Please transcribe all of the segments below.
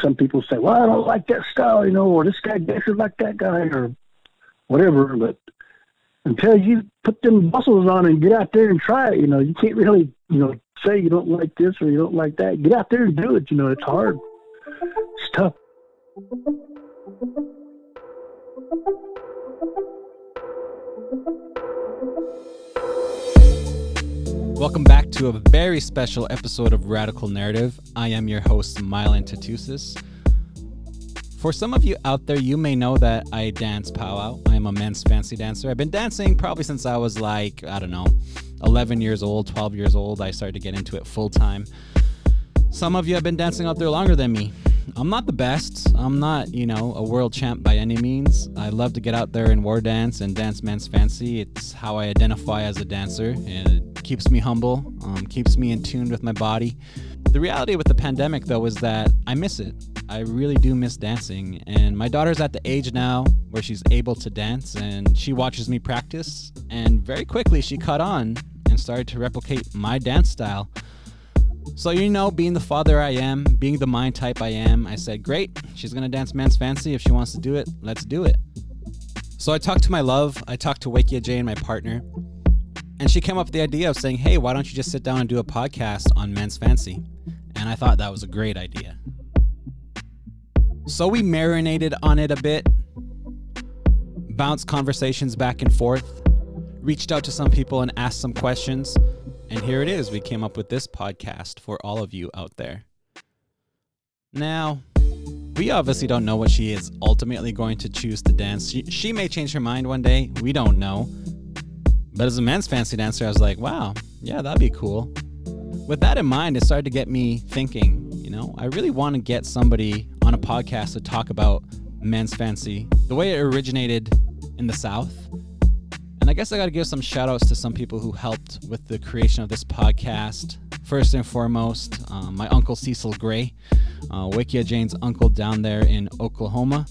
some people say, well, I don't like that style, you know, or this guy dances like that guy, or whatever. But until you put them muscles on and get out there and try it, you know, you can't really, you know, say you don't like this or you don't like that. Get out there and do it. You know, it's hard. It's tough. Welcome back to a very special episode of Radical Narrative. I am your host, Mylan Tatusis. For some of you out there, you may know that I dance powwow. I am a men's fancy dancer. I've been dancing probably since I was like, I don't know, 11 years old, 12 years old. I started to get into it full time. Some of you have been dancing out there longer than me. I'm not the best. I'm not, you know, a world champ by any means. I love to get out there and war dance and dance men's fancy. It's how I identify as a dancer, and keeps me humble, um, keeps me in tune with my body. The reality with the pandemic, though, is that I miss it. I really do miss dancing. And my daughter's at the age now where she's able to dance and she watches me practice. And very quickly, she caught on and started to replicate my dance style. So, you know, being the father I am, being the mind type I am, I said, great, she's gonna dance Man's Fancy. If she wants to do it, let's do it. So I talked to my love, I talked to Wakia Jane, and my partner, and she came up with the idea of saying, hey, why don't you just sit down and do a podcast on Men's Fancy? And I thought that was a great idea. So we marinated on it a bit, bounced conversations back and forth, reached out to some people and asked some questions. And here it is. We came up with this podcast for all of you out there. Now, we obviously don't know what she is ultimately going to choose to dance. She, she may change her mind one day. We don't know. But as a men's fancy dancer, I was like, wow, yeah, that'd be cool. With that in mind, it started to get me thinking, you know, I really want to get somebody on a podcast to talk about men's fancy, the way it originated in the South, and I guess I got to give some shout outs to some people who helped with the creation of this podcast. First and foremost, um, my uncle Cecil Gray, uh, Wakia Jane's uncle down there in Oklahoma.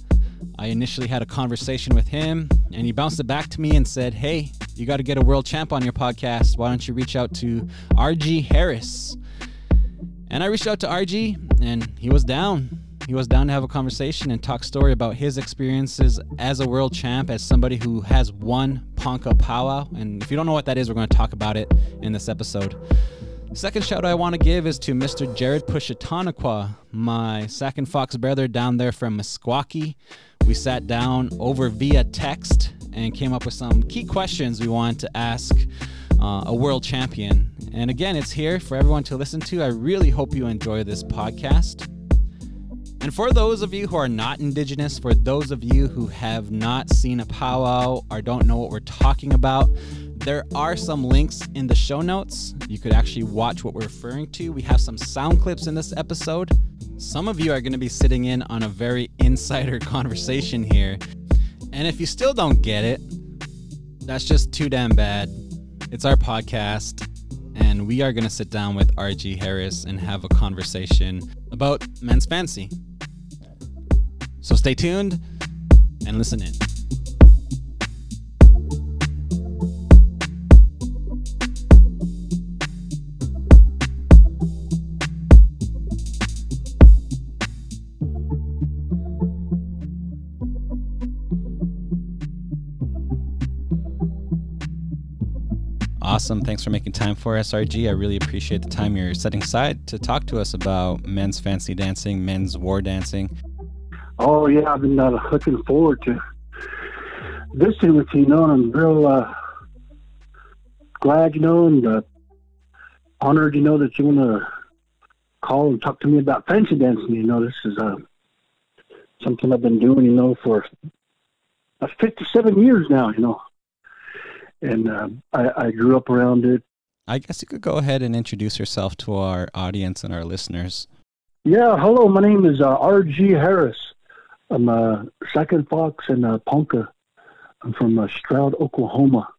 I initially had a conversation with him, and he bounced it back to me and said, Hey, you got to get a world champ on your podcast. Why don't you reach out to RG Harris? And I reached out to RG, and he was down. He was down to have a conversation and talk story about his experiences as a world champ, as somebody who has won Ponca Powwow. And if you don't know what that is, we're going to talk about it in this episode. Second shout I want to give is to Mr. Jared Pushetonequa, my Sac and Fox brother down there from Meskwaki. We sat down over via text and came up with some key questions we wanted to ask uh, a world champion. And again, it's here for everyone to listen to. I really hope you enjoy this podcast. And for those of you who are not indigenous, for those of you who have not seen a powwow or don't know what we're talking about, there are some links in the show notes. You could actually watch what we're referring to. We have some sound clips in this episode. Some of you are going to be sitting in on a very insider conversation here. And if you still don't get it, that's just too damn bad. It's our podcast, and we are going to sit down with RG Harris and have a conversation about men's fancy. So stay tuned and listen in. Awesome. Thanks for making time for SRG. I really appreciate the time you're setting aside to talk to us about men's fancy dancing, men's war dancing, Oh yeah, I've been uh, looking forward to visiting with you. You know, and I'm real uh, glad, you know, and uh, honored, you know, that you want to call and talk to me about fancy dancing. You know, this is uh, something I've been doing, you know, for uh, 57 years now. You know, and uh, I, I grew up around it. I guess you could go ahead and introduce yourself to our audience and our listeners. Yeah, hello. My name is uh, R.G. Harris. I'm a Sac and Fox and a Ponca. I'm from uh, Stroud, Oklahoma,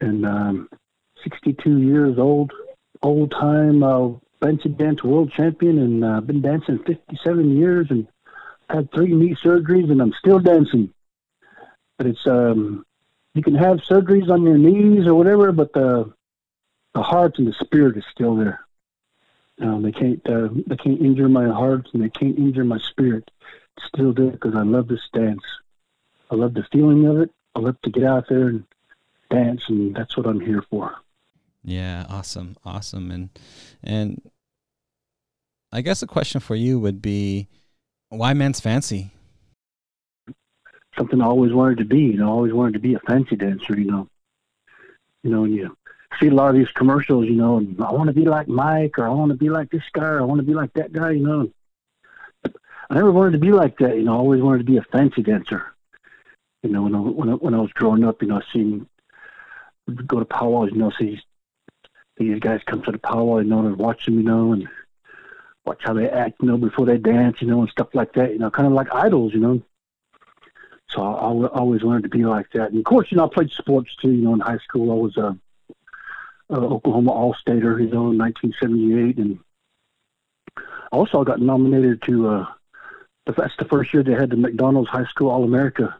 and um, 62 years old, old time uh, dance world champion, and uh, been dancing 57 years, and had three knee surgeries, and I'm still dancing. But it's um, you can have surgeries on your knees or whatever, but the the heart and the spirit is still there. Um, they can't uh, they can't injure my heart and they can't injure my spirit. It's still it because I love this dance. I love the feeling of it. I love to get out there and dance, and that's what I'm here for. Yeah, awesome, awesome, and and I guess a question for you would be, why men's fancy? Something I always wanted to be. You know, I always wanted to be a fancy dancer. You know, you know, and you see a lot of these commercials. You know, and I want to be like Mike, or I want to be like this guy, or I want to be like that guy. You know, I never wanted to be like that. You know, I always wanted to be a fancy dancer. You know, when I, when I, when I was growing up, you know, I seen go to powwows, you know, see these guys come to the powwow, you know, and watch them, you know, and watch how they act, you know, before they dance, you know, and stuff like that, you know, kind of like idols, you know. So I, I always wanted to be like that. And of course, you know, I played sports too, you know, in high school. I was a, a Oklahoma All-Stater, you know, in 1978. And also I got nominated to, uh, that's the first year they had the McDonald's High School All-America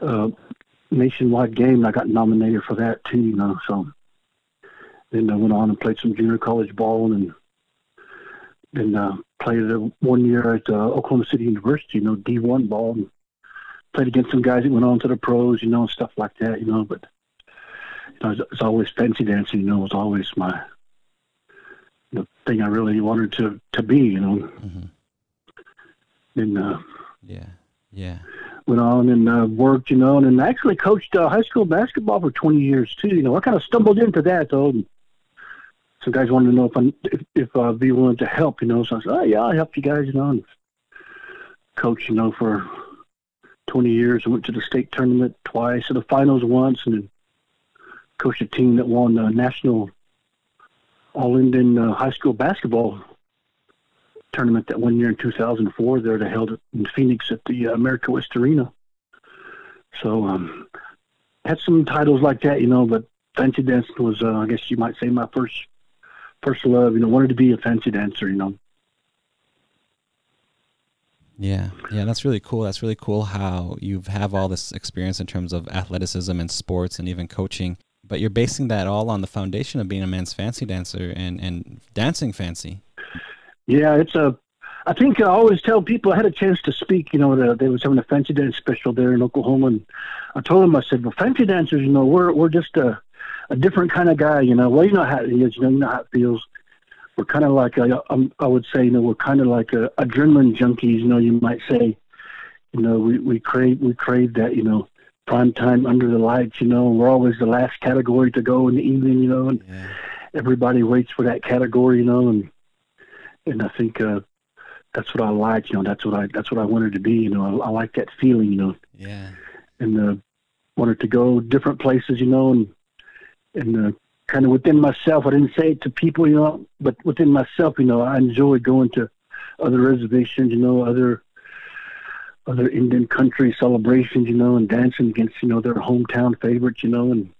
uh, nationwide game. And I got nominated for that too, you know, so then I went on and played some junior college ball and then uh, played one year at uh, Oklahoma City University, you know, D1 ball. And played against some guys that went on to the pros, you know, and stuff like that, you know. But you know, it's, always fancy dancing, you know, was always my the thing I really wanted to to be, you know. Mm-hmm. And uh, yeah, yeah, went on and uh, worked, you know, and, and actually coached uh, high school basketball for 20 years too. You know, I kind of stumbled into that though. And, some guys wanted to know if I if, if uh, be willing to help, you know. So I said, oh yeah, I'll help you guys, you know. And coach, you know, for 20 years. I went to the state tournament twice, to the finals once, and coached a team that won the national All Indian uh, high school basketball tournament that one year in 2004. There they held it in Phoenix at the uh, America West Arena. So um, had some titles like that, you know, but fancy dancing was, uh, I guess you might say, my first first love. You know, wanted to be a fancy dancer. You know. Yeah, yeah, that's really cool. That's really cool how you have all this experience in terms of athleticism and sports and even coaching, but you're basing that all on the foundation of being a men's fancy dancer and and dancing fancy. Yeah, it's a. I think I always tell people I had a chance to speak. You know, the, they was having a fancy dance special there in Oklahoma, and I told them I said, "Well, fancy dancers, you know, we're we're just a a different kind of guy. You know, well, you know how it is. You know, you know how it feels. We're kind of like a, um, I would say, you know, we're kind of like a, adrenaline junkies. You know, you might say, you know, we we crave we crave that. You know, prime time under the lights. You know, we're always the last category to go in the evening. You know, and yeah. everybody waits for that category. You know, and and I think uh, that's what I like. You know, that's what I that's what I wanted to be. You know, I, I like that feeling. You know. Yeah. And uh, wanted to go different places. You know, and and uh, kind of within myself, I didn't say it to people, you know, but within myself, you know, I enjoy going to other reservations, you know, other other Indian country celebrations, you know, and dancing against, you know, their hometown favorites, you know, and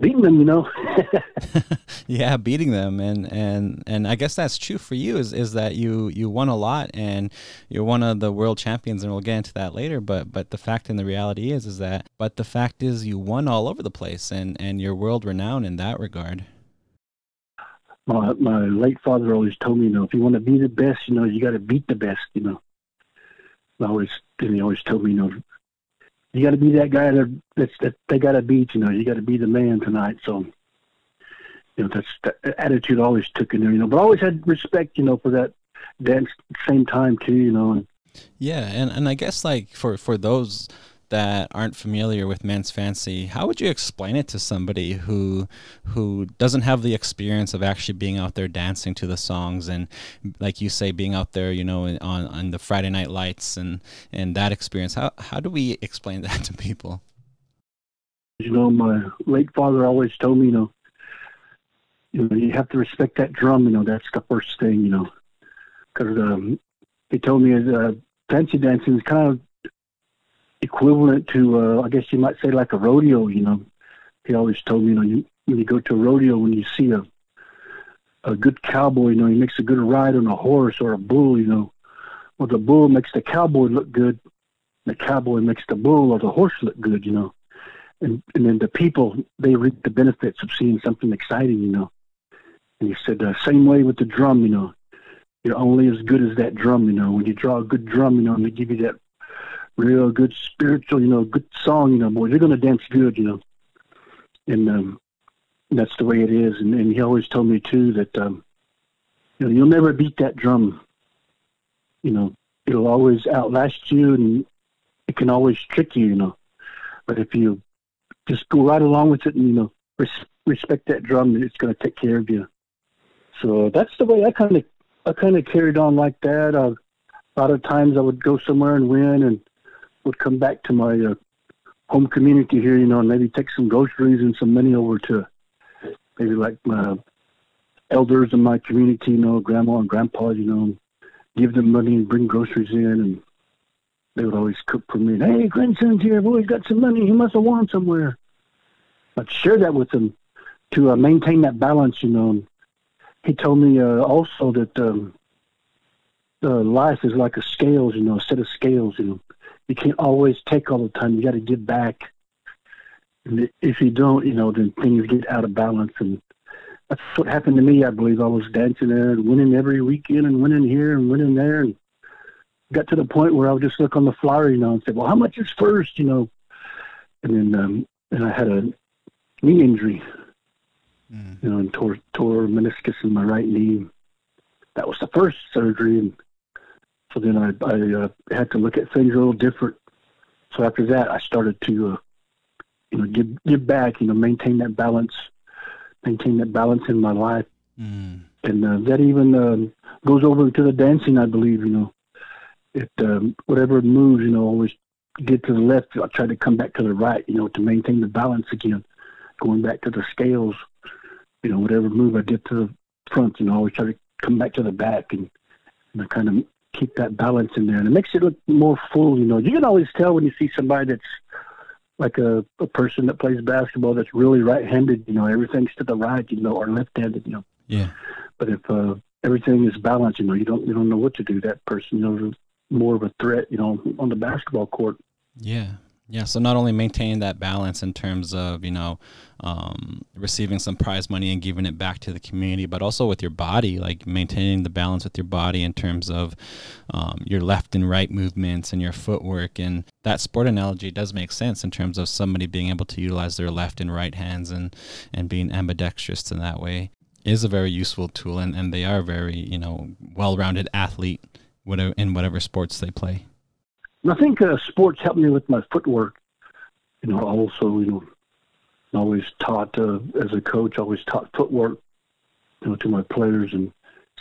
beating them, you know. yeah, beating them, and and and I guess that's true for you. Is is that you you won a lot, and you're one of the world champions, and we'll get into that later. But but the fact and the reality is is that but the fact is you won all over the place, and and you're world renowned in that regard. My my late father always told me, you know, if you want to be the best, you know, you got to beat the best, you know. I always, and he always told me, you know, you got to be that guy that that they got to beat. You know, you got to be the man tonight. So, you know, that's the attitude I always took in there. You know, but I always had respect. You know, for that dance same time too. You know. And, yeah, and and I guess like for for those that aren't familiar with men's fancy, how would you explain it to somebody who who doesn't have the experience of actually being out there dancing to the songs and, like you say, being out there, you know, on on the Friday night lights and and that experience? How how do we explain that to people? You know, my late father always told me, you know, you know, you have to respect that drum. You know, that's the first thing. You know, because um, he told me uh, fancy dancing is kind of equivalent to, uh, I guess you might say, like a rodeo. You know, he always told me, you know, you, when you go to a rodeo, when you see a a good cowboy, you know, he makes a good ride on a horse or a bull. You know, well, the bull makes the cowboy look good. The cowboy makes the bull or the horse look good. You know, and and then the people they reap the benefits of seeing something exciting. You know, And he said, uh, same way with the drum, you know, you're only as good as that drum, you know. When you draw a good drum, you know, and they give you that real good spiritual, you know, good song, you know, boys, you're going to dance good, you know. And um, that's the way it is. And, and he always told me, too, that, um, you know, you'll never beat that drum. You know, it'll always outlast you and it can always trick you, you know. But if you just go right along with it and, you know, res- respect that drum, it's going to take care of you. So that's the way I kind of I kind of carried on like that. Uh, a lot of times I would go somewhere and win, and would come back to my uh, home community here, you know, and maybe take some groceries and some money over to maybe like my elders in my community, you know, grandma and grandpa, you know, give them money and bring groceries in, and they would always cook for me. And, hey, grandson's here. Boy, he's got some money. He must have won somewhere. I'd share that with them to uh, maintain that balance, you know. And he told me uh, also that um, uh, life is like a scales, you know, a set of scales. You know, you can't always take all the time. You got to give back. And if you don't, you know, then things get out of balance. And that's what happened to me. I believe I was dancing there and winning every weekend and winning here and winning there, and got to the point where I would just look on the flyer, you know, and say, "Well, how much is first? You know, and then um, and I had a knee injury mm. you know, and tore tore meniscus in my right knee. That was the first surgery, and so then I I uh, had to look at things a little different. So after that, I started to, uh, you know, give give back, you know, maintain that balance, maintain that balance in my life, mm. and uh, that even um, goes over to the dancing. I believe, you know, it um, whatever moves, you know, always get to the left. I try to come back to the right, you know, to maintain the balance again. Going back to the scales, you know, whatever move I did to the front, you know, I always try to come back to the back and, and I kind of keep that balance in there. And it makes it look more full, you know. You can always tell when you see somebody that's like a, a person that plays basketball that's really right-handed, you know, everything's to the right, you know, or left-handed, you know. Yeah. But if uh, everything is balanced, you know, you don't you don't know what to do. That person, you know, more of a threat, you know, on the basketball court. Yeah. Yeah, so not only maintaining that balance in terms of you know um, receiving some prize money and giving it back to the community, but also with your body, like maintaining the balance with your body in terms of um, your left and right movements and your footwork. And that sport analogy does make sense in terms of somebody being able to utilize their left and right hands and and being ambidextrous in that way is a very useful tool, and, and they are very you know well-rounded athlete in whatever sports they play. And I think uh, sports helped me with my footwork. You know, also, you know, always taught uh, as a coach, always taught footwork, you know, to my players, and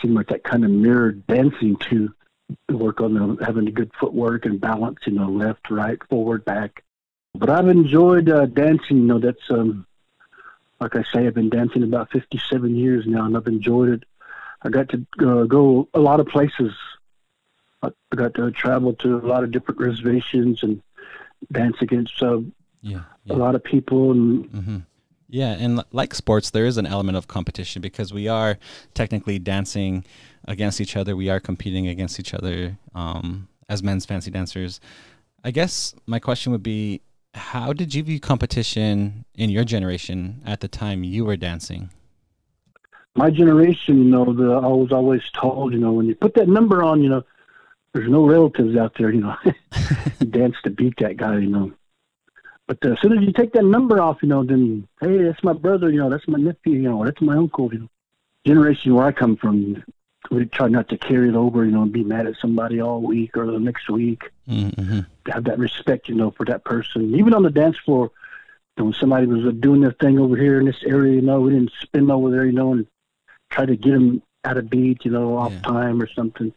seemed like that kind of mirrored dancing to work on the, having good footwork and balance. You know, left, right, forward, back. But I've enjoyed uh, dancing. You know, that's um, like I say, I've been dancing about 57 years now, and I've enjoyed it. I got to uh, go a lot of places I got to travel to a lot of different reservations and dance against uh, yeah, yeah, a lot of people and. Mm-hmm. Yeah, and like sports, there is an element of competition because we are technically dancing against each other. We are competing against each other um, as men's fancy dancers. I guess my question would be how did you view competition in your generation at the time you were dancing? My generation, you know, the, I was always told, you know, when you put that number on, you know, there's no relatives out there, you know, dance to beat that guy, you know. But uh, as soon as you take that number off, you know, then hey, that's my brother, you know, that's my nephew, you know, that's my uncle, you know. Generation where I come from, we try not to carry it over, you know, and be mad at somebody all week or the next week. Mm-hmm. Have that respect, you know, for that person. Even on the dance floor, you know, when somebody was uh, doing their thing over here in this area, you know, we didn't spin over there, you know, and try to get them out of beat, you know, off yeah. time or something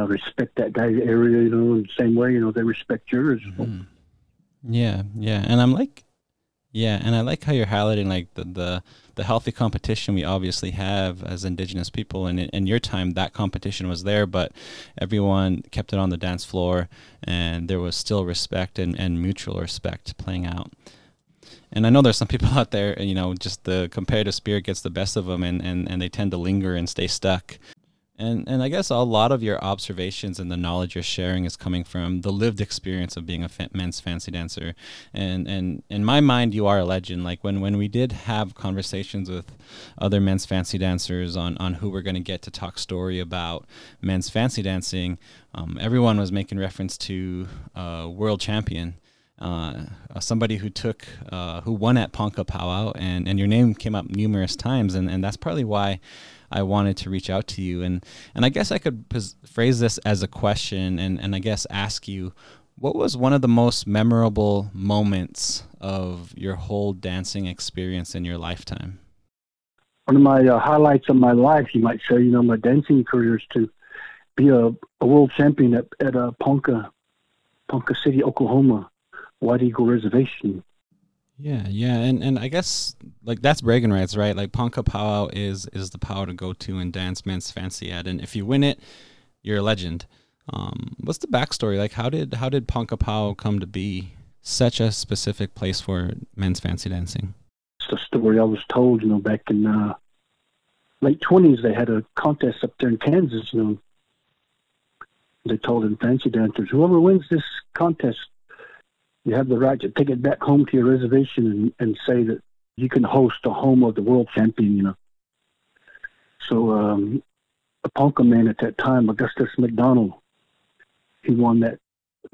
know, respect that guy's area, you know, in the same way, you know, they respect yours. Mm-hmm. Yeah, yeah. And I'm like, yeah, and I like how you're highlighting like the, the, the healthy competition we obviously have as indigenous people. And in your time, that competition was there, but everyone kept it on the dance floor and there was still respect and, and mutual respect playing out. And I know there's some people out there, you know, just the competitive spirit gets the best of them and, and, and they tend to linger and stay stuck And and I guess a lot of your observations and the knowledge you're sharing is coming from the lived experience of being a fa- men's fancy dancer. And and in my mind, you are a legend. Like when when we did have conversations with other men's fancy dancers on on who we're going to get to talk story about men's fancy dancing, um, everyone was making reference to uh, world champion. Uh, somebody who took uh, who won at Ponca Powwow, and, and your name came up numerous times, and, and that's partly why I wanted to reach out to you. And, and I guess I could pos- phrase this as a question and, and I guess ask you what was one of the most memorable moments of your whole dancing experience in your lifetime? One of my uh, highlights of my life, you might say, you know, my dancing career is to be a, a world champion at, at uh, Ponca, Ponca City, Oklahoma, White Eagle Reservation. Yeah, yeah, and and I guess like that's bragging rights, right? Like Ponca Powwow is is the power to go to and dance men's fancy at, and if you win it, you're a legend. Um, what's the backstory? Like, how did how did Ponca Powwow come to be such a specific place for men's fancy dancing? It's a story I was told, you know, back in uh, late twenties. They had a contest up there in Kansas, you know. They told them fancy dancers, whoever wins this contest you have the right to take it back home to your reservation and, and say that you can host a home of the world champion, you know. So um, a Ponca man at that time, Augustus McDonald, he won that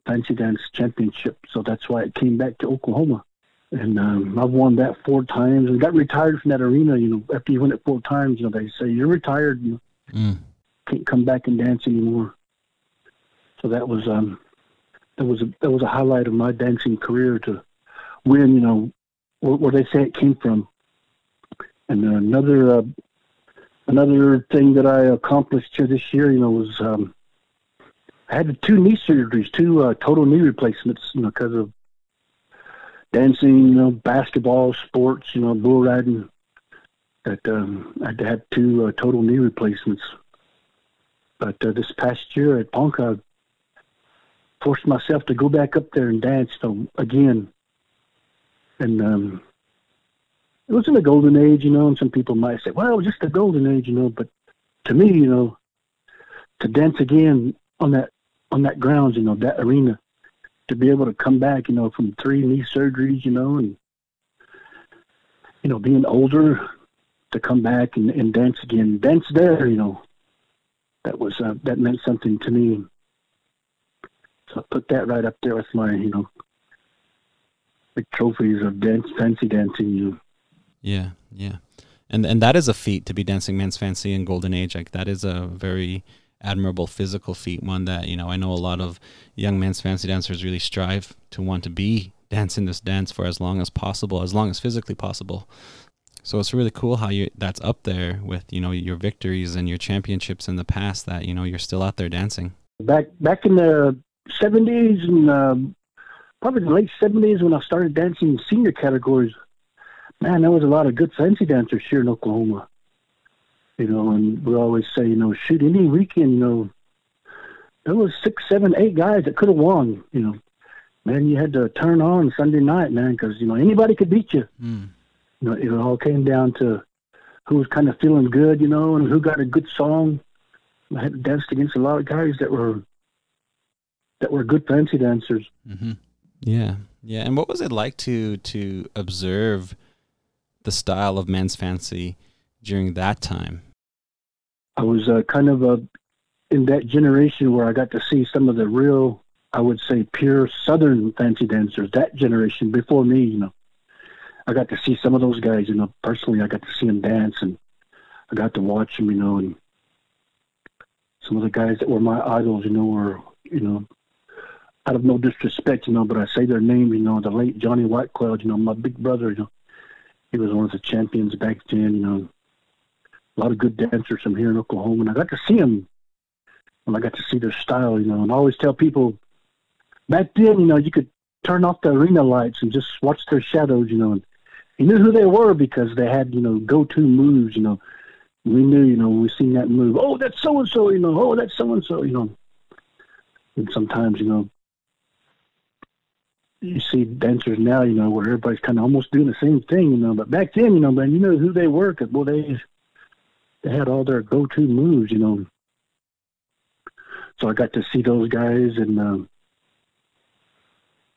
fancy dance championship. So that's why it came back to Oklahoma. And um, I've won that four times and got retired from that arena. You know, after you win it four times, you know, they say you're retired. You mm. can't come back and dance anymore. So that was um, that was a that was a highlight of my dancing career to win. You know, where, where they say it came from. And then another uh, another thing that I accomplished here this year, you know, was um, I had two knee surgeries, two uh, total knee replacements, you know, because of dancing, you know, basketball, sports, you know, bull riding. That um, I had to have two uh, total knee replacements. But uh, this past year at Ponca, forced myself to go back up there and dance them again. And um, it was in the golden age, you know, and some people might say, well, it was just the golden age, you know, but to me, you know, to dance again on that on that grounds, you know, that arena, to be able to come back, you know, from three knee surgeries, you know, and you know, being older, to come back and, and dance again, dance there, you know, that was uh, that meant something to me. I put that right up there with my, you know, the trophies of dance, fancy dancing. You. Yeah, yeah, and and that is a feat to be dancing man's fancy in golden age. Like that is a very admirable physical feat. One that you know I know a lot of young man's fancy dancers really strive to want to be dancing this dance for as long as possible, as long as physically possible. So it's really cool how you that's up there with you know your victories and your championships in the past. That you know you're still out there dancing. Back back in the 70s and um, probably the late 70s when I started dancing in senior categories. Man, there was a lot of good fancy dancers here in Oklahoma. You know, and we always say, you know, shoot, any weekend, you know, there was six, seven, eight guys that could have won. You know, man, you had to turn on Sunday night, man, because you know anybody could beat you. Mm. You know, it all came down to who was kind of feeling good, you know, and who got a good song. I had danced against a lot of guys that were that were good fancy dancers. Mm-hmm. Yeah, yeah. And what was it like to to observe the style of men's fancy during that time? I was uh, kind of a in that generation where I got to see some of the real, I would say, pure Southern fancy dancers. That generation before me, you know, I got to see some of those guys. You know, personally, I got to see them dance, and I got to watch them. You know, and some of the guys that were my idols, you know, were you know out of no disrespect, you know, but I say their name, you know, the late Johnny Whitecloud, you know, my big brother, you know, he was one of the champions back then, you know, a lot of good dancers from here in Oklahoma, and I got to see them, and I got to see their style, you know, and I always tell people, back then, you know, you could turn off the arena lights and just watch their shadows, you know, and you knew who they were because they had, you know, go-to moves, you know. We knew, you know, when we seen that move, oh, that's so and so, you know, oh, that's so and so, you know. And sometimes, you know, you see dancers now, you know, where everybody's kind of almost doing the same thing, you know. But back then, you know, man, you know who they were, cause well, they they had all their go-to moves, you know. so I got to see those guys and um,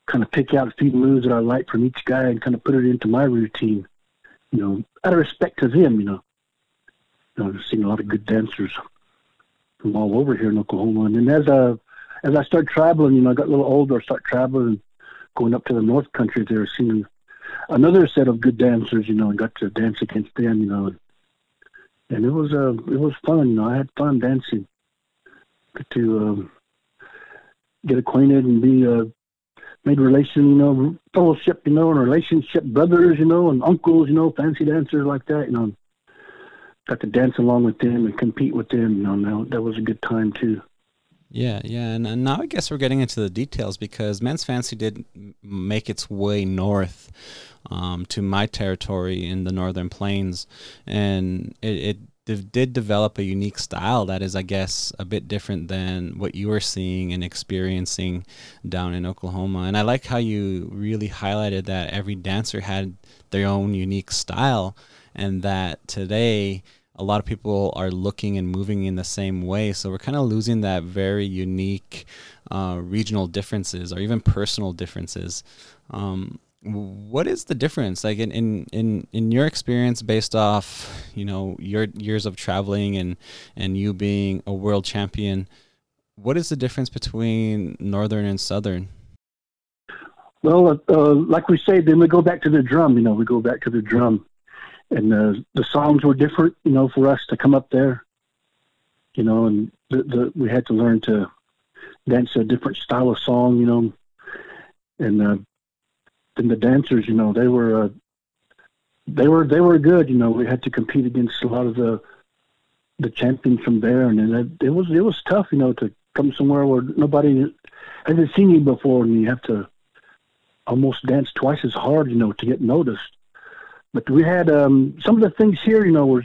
kind of pick out a few moves that I like from each guy and kind of put it into my routine. You know, out of respect to them, you know. You know, I've seen a lot of good dancers from all over here in Oklahoma. And then as I, as I started traveling, you know, I got a little older, I started traveling, going up to the North Country there, seeing another set of good dancers, you know, and got to dance against them, you know. And it was uh, it was fun, you know. I had fun dancing. Get to um, get acquainted and be uh, made relation, you know, fellowship, you know, and relationship brothers, you know, and uncles, you know, fancy dancers like that, you know. Got to dance along with them and compete with them, you know. That was a good time too. Yeah, yeah, and, and, now I guess we're getting into the details because Men's Fancy did make its way north um, to my territory in the Northern Plains, and it, it did develop a unique style that is, I guess, a bit different than what you were seeing and experiencing down in Oklahoma. And I like how you really highlighted that every dancer had their own unique style, and that today a lot of people are looking and moving in the same way. So we're kind of losing that very unique uh, regional differences or even personal differences. Um, what is the difference like in, in in in your experience based off you know your years of traveling and and you being a world champion what is the difference between northern and southern well uh, uh, like we say then we go back to the drum you know we go back to the drum and the the songs were different, you know, for us to come up there, you know, and the, the we had to learn to dance a different style of song, you know, and uh, then the dancers, you know, they were uh, they were they were good, you know. We had to compete against a lot of the the champions from there, and it, it was it was tough, you know, to come somewhere where nobody hasn't seen you before, and you have to almost dance twice as hard, you know, to get noticed. But we had um, some of the things here, you know, was,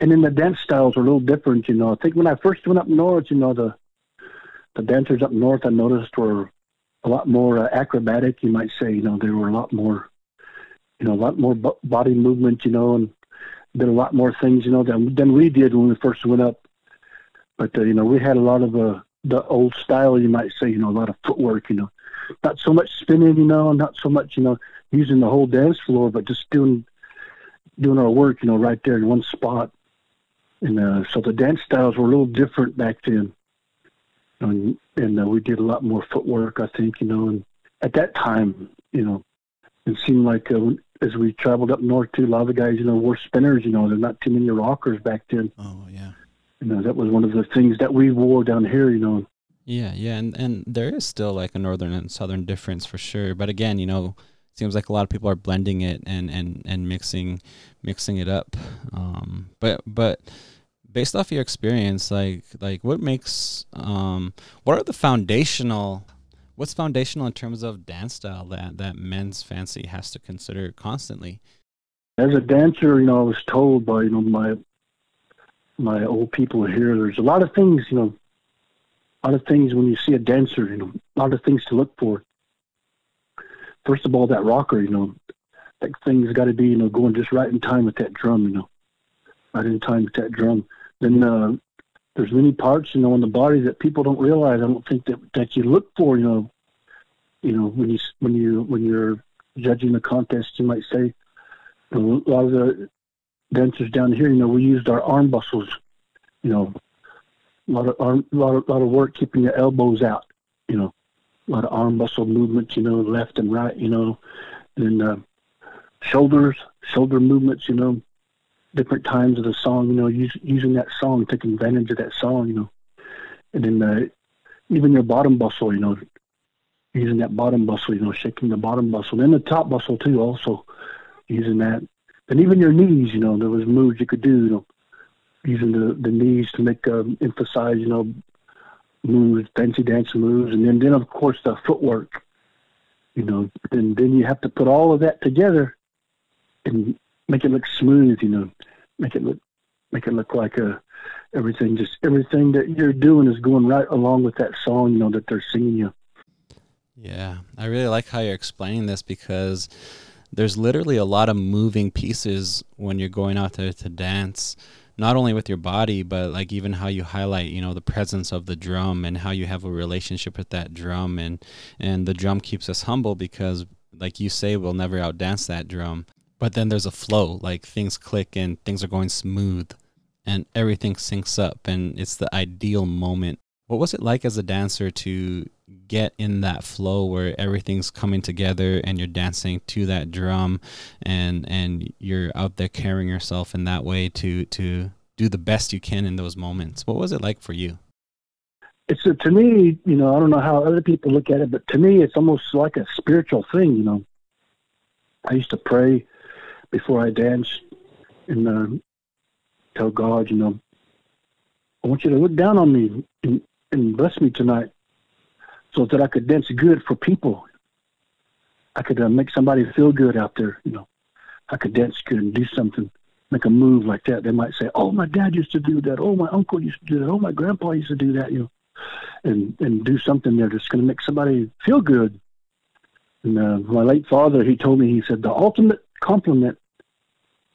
and then the dance styles were a little different, you know. I think when I first went up north, you know, the the dancers up north I noticed were a lot more uh, acrobatic, you might say. You know, they were a lot more, you know, a lot more b- body movement, you know, and did a lot more things, you know, than than we did when we first went up. But uh, you know, we had a lot of uh, the old style, you might say, you know, a lot of footwork, you know, not so much spinning, you know, not so much, you know, using the whole dance floor, but just doing doing our work, you know, right there in one spot. And uh, so the dance styles were a little different back then, and, and uh, we did a lot more footwork, I think, you know. And at that time, you know, it seemed like uh, as we traveled up north too, a lot of the guys, you know, were spinners. You know, there's not too many rockers back then. Oh yeah. You know, that was one of the things that we wore down here. You know. Yeah, yeah, and and there is still like a northern and southern difference for sure. But again, you know, seems like a lot of people are blending it and and and mixing mixing it up. Um, but but based off your experience like like what makes um, what are the foundational what's foundational in terms of dance style that that men's fancy has to consider constantly? As a dancer you know i was told by you know my my old people here there's a lot of things you know a lot of things when you see a dancer you know a lot of things to look for first of all, that rocker, you know, that thing's got to be, you know, going just right in time with that drum, you know, right in time with that drum. Then uh, there's many parts, you know, in the body that people don't realize. I don't think that that you look for, you know, you know, when you when you when you're judging the contest, you might say a lot of the dancers down here, you know, we used our arm muscles, you know, a lot of arm, a lot of, lot of work keeping your elbows out, you know, a lot of arm muscle movements, you know, left and right, you know, and uh, shoulders, shoulder movements, you know, different times of the song, you know, use, using that song, taking advantage of that song, you know, and then uh, even your bottom muscle, you know, using that bottom muscle, you know, shaking the bottom muscle, and the top muscle too, also using that, and even your knees, you know, there was moves you could do, you know, using the the knees to make um, emphasize, you know, moves, fancy dance moves, and then, then of course the footwork. You know, and then you have to put all of that together and make it look smooth. You know, make it look make it look like a uh, everything just everything that you're doing is going right along with that song. You know that they're singing you. Yeah, I really like how you're explaining this because there's literally a lot of moving pieces when you're going out there to dance not only with your body but like even how you highlight you know the presence of the drum and how you have a relationship with that drum. And and the drum keeps us humble because like you say we'll never outdance that drum. But then there's a flow like things click and things are going smooth and everything syncs up and it's the ideal moment. What was it like as a dancer to get in that flow where everything's coming together and you're dancing to that drum and and you're out there carrying yourself in that way to to do the best you can in those moments. What was it like for you? It's a, to me you know i don't know how other people look at it but to me it's almost like a spiritual thing you know. I used to pray before i danced and uh, tell god you know i want you to look down on me and, and bless me tonight so that I could dance good for people. I could uh, make somebody feel good out there, you know. I could dance good and do something, make a move like that. They might say, "Oh, my dad used to do that. Oh, my uncle used to do that. Oh, my grandpa used to do that." You know, and and do something there that's going to make somebody feel good. And uh, my late father, he told me, he said, the ultimate compliment,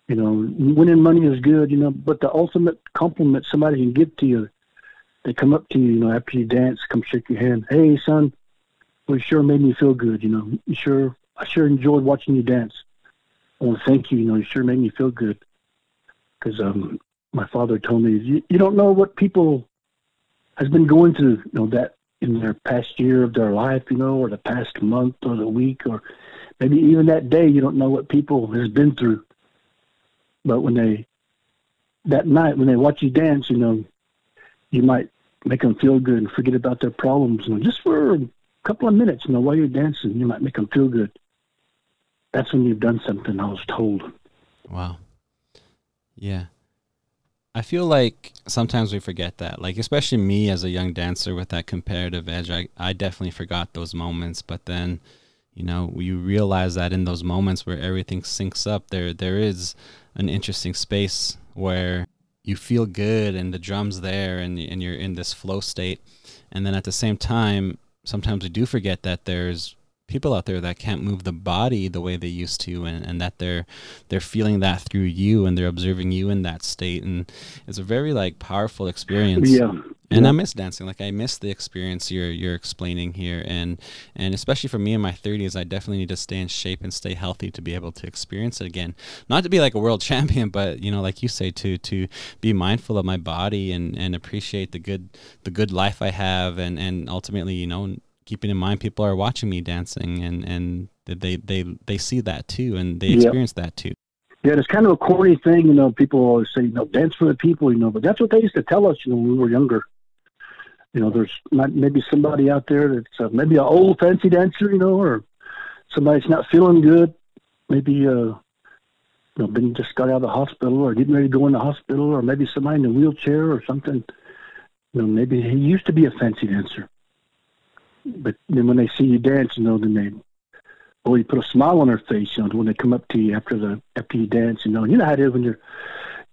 you know, winning money is good, you know, but the ultimate compliment somebody can give to you they come up to you, you know, after you dance, come shake your hand. Hey, son, well, it sure made me feel good. You know, you sure, I sure enjoyed watching you dance. I want to thank you. You know, you sure made me feel good. Because um, my father told me, you, you don't know what people has been going through. You know that in their past year of their life, you know, or the past month or the week, or maybe even that day. You don't know what people has been through. But when they that night when they watch you dance, you know, you might make them feel good and forget about their problems. Know, just for a couple of minutes, you know, while you're dancing, you might make them feel good. That's when you've done something. I was told. Wow. Yeah. I feel like sometimes we forget that. Like especially me as a young dancer with that comparative edge, I, I definitely forgot those moments. But then, you know, you realize that in those moments where everything syncs up, there there is an interesting space where you feel good and the drums there and, and you're in this flow state. And then at the same time sometimes we do forget that there's people out there that can't move the body the way they used to and, and that they're they're feeling that through you and they're observing you in that state and it's a very like powerful experience yeah and yeah. I miss dancing. Like I miss the experience you're you're explaining here, and and especially for me in my 30s, I definitely need to stay in shape and stay healthy to be able to experience it again. Not to be like a world champion, but you know, like you say, to to be mindful of my body and and appreciate the good the good life I have, and and ultimately, you know, keeping in mind people are watching me dancing, and and they they they see that too, and they experience that too. Yeah, it's kind of a corny thing, you know. People always say, you know, dance for the people, you know, but that's what they used to tell us, you know, when we were younger you know, there's not maybe somebody out there that's uh, maybe an old fancy dancer, you know, or somebody's not feeling good, maybe uh, you know, been just got out of the hospital or getting ready to go in the hospital, or maybe somebody in a wheelchair or something. You know, maybe he used to be a fancy dancer, but then when they see you dance, you know, then they, oh, you put a smile on their face, you know, when they come up to you after the after you dance, you know, you know how it is when you're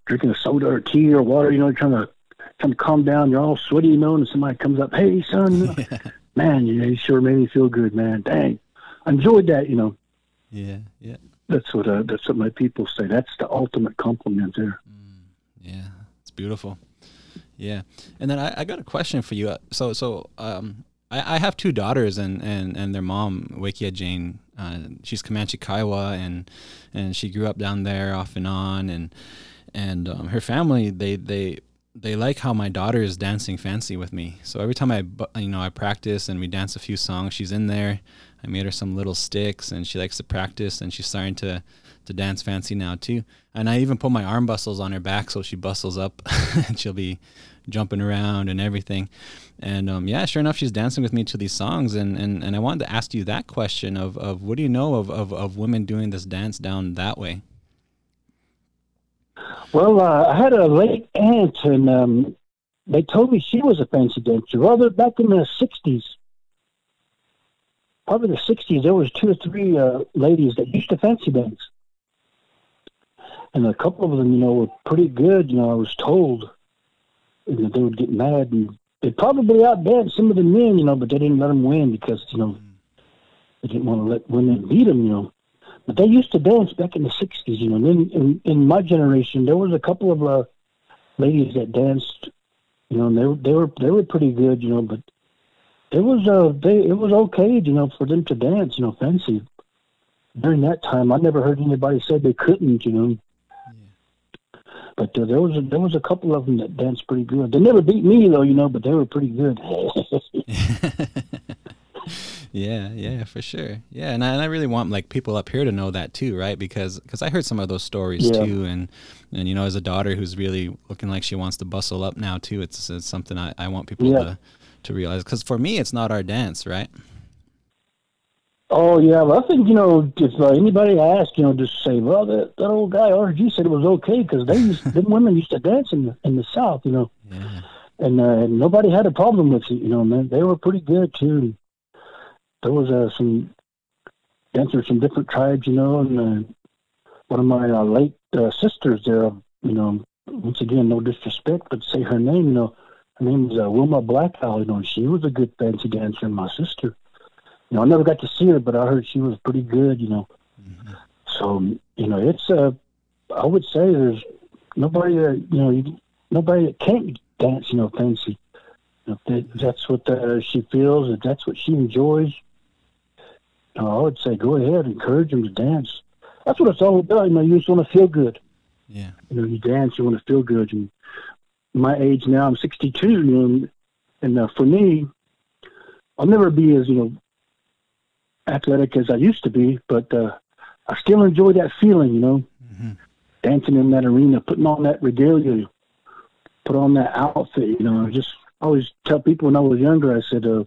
drinking a soda or tea or water, you know, trying to kind of calm down. You're all sweaty, you know, and somebody comes up, hey, son, man, you, you sure made me feel good, man. Dang, I enjoyed that, you know. Yeah, yeah. That's what uh, that's what my people say. That's the ultimate compliment there. Mm, yeah, it's beautiful. Yeah, and then I, I got a question for you. So so um, I, I have two daughters, and and and their mom, Wakia Jane, uh, she's Comanche Kiowa, and and she grew up down there off and on, and and um, her family they they they like how my daughter is dancing fancy with me. So every time I, you know, I practice and we dance a few songs, she's in there. I made her some little sticks, and she likes to practice, and she's starting to to dance fancy now too. And I even put my arm bustles on her back so she bustles up, and she'll be jumping around and everything. And um, yeah, sure enough, she's dancing with me to these songs. And, and, and I wanted to ask you that question of, of what do you know of, of, of women doing this dance down that way? Well, uh, I had a late aunt, and um, they told me she was a fancy dancer. Well, back in the '60s, probably the '60s, there was two or three uh, ladies that used to fancy dance, and a couple of them, you know, were pretty good. You know, I was told, and they would get mad and they probably outdanced some of the men, you know, but they didn't let them win because you know they didn't want to let women beat them, you know. But they used to dance back in the '60s, you know. And then in, in my generation, there was a couple of uh, ladies that danced, you know, and they they were they were pretty good, you know, but it was uh they it was okay, you know, for them to dance, you know, fancy. During that time, I never heard anybody say they couldn't, you know. But uh, there was a, there was a couple of them that danced pretty good. They never beat me though, you know, but they were pretty good. yeah, yeah, for sure. Yeah, and I, and I really want like people up here to know that too, right? Because because I heard some of those stories yeah. too, and and you know, as a daughter who's really looking like she wants to bustle up now too, it's, it's something I, I want people yeah. to to realize. Because for me, it's not our dance, right? Oh yeah, well, I think you know if uh, anybody asks, you know, just say, well, that, that old guy RG said it was okay because they used, them women used to dance in the in the South, you know, yeah. and uh, nobody had a problem with it, you know, man. They were pretty good too there was uh, some dancers from different tribes, you know, and uh, one of my uh, late uh, sisters there, you know, once again, no disrespect, but say her name, you know, her name was uh, Wilma Blackowl, you know, and she was a good fancy dancer, and my sister. You know, I never got to see her, but I heard she was pretty good, you know. Mm-hmm. So, you know, it's, uh, I would say there's nobody, that, you know, nobody that can't dance, you know, fancy. If that's what uh, she feels, if that's what she enjoys, I would say go ahead, encourage them to dance. That's what it's all about. You know, you just want to feel good. Yeah. You know, you dance, you want to feel good. And my age now, I'm 62, you know, and uh, for me, I'll never be as you know athletic as I used to be, but uh, I still enjoy that feeling. You know, mm-hmm. dancing in that arena, putting on that regalia, put on that outfit. You know, I just always tell people when I was younger, I said, uh,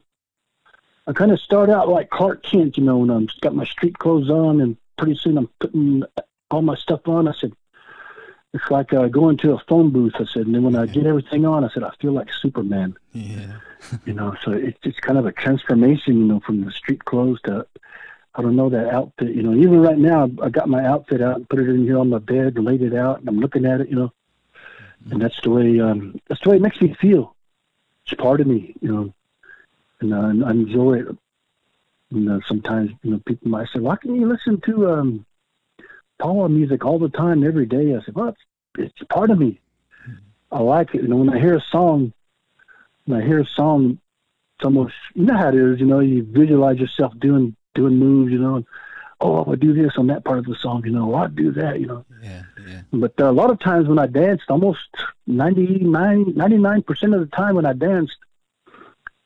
I kind of start out like Clark Kent, you know, when I'm just got my street clothes on, and pretty soon I'm putting all my stuff on. I said, it's like uh, going to a phone booth. I said, and then when I get everything on, I said, I feel like Superman. Yeah. you know, so it's it's kind of a transformation, you know, from the street clothes to, I don't know, that outfit. You know, even right now, I got my outfit out and put it in here on my bed and laid it out, and I'm looking at it, you know, mm-hmm. and that's the way um, that's the way it makes me feel. It's part of me, you know and, uh, and I enjoy it. You know, sometimes you know people might say, "Why can't you listen to um, Paula music all the time, every day?" I said, "Well, it's, it's part of me. I like it. You know, when I hear a song, when I hear a song, it's almost you know how it is. You know, you visualize yourself doing doing moves. You know, and, oh, I would do this on that part of the song. You know, I'd do that. You know. Yeah, yeah. But uh, a lot of times when I danced, almost 99 99% of the time when I danced,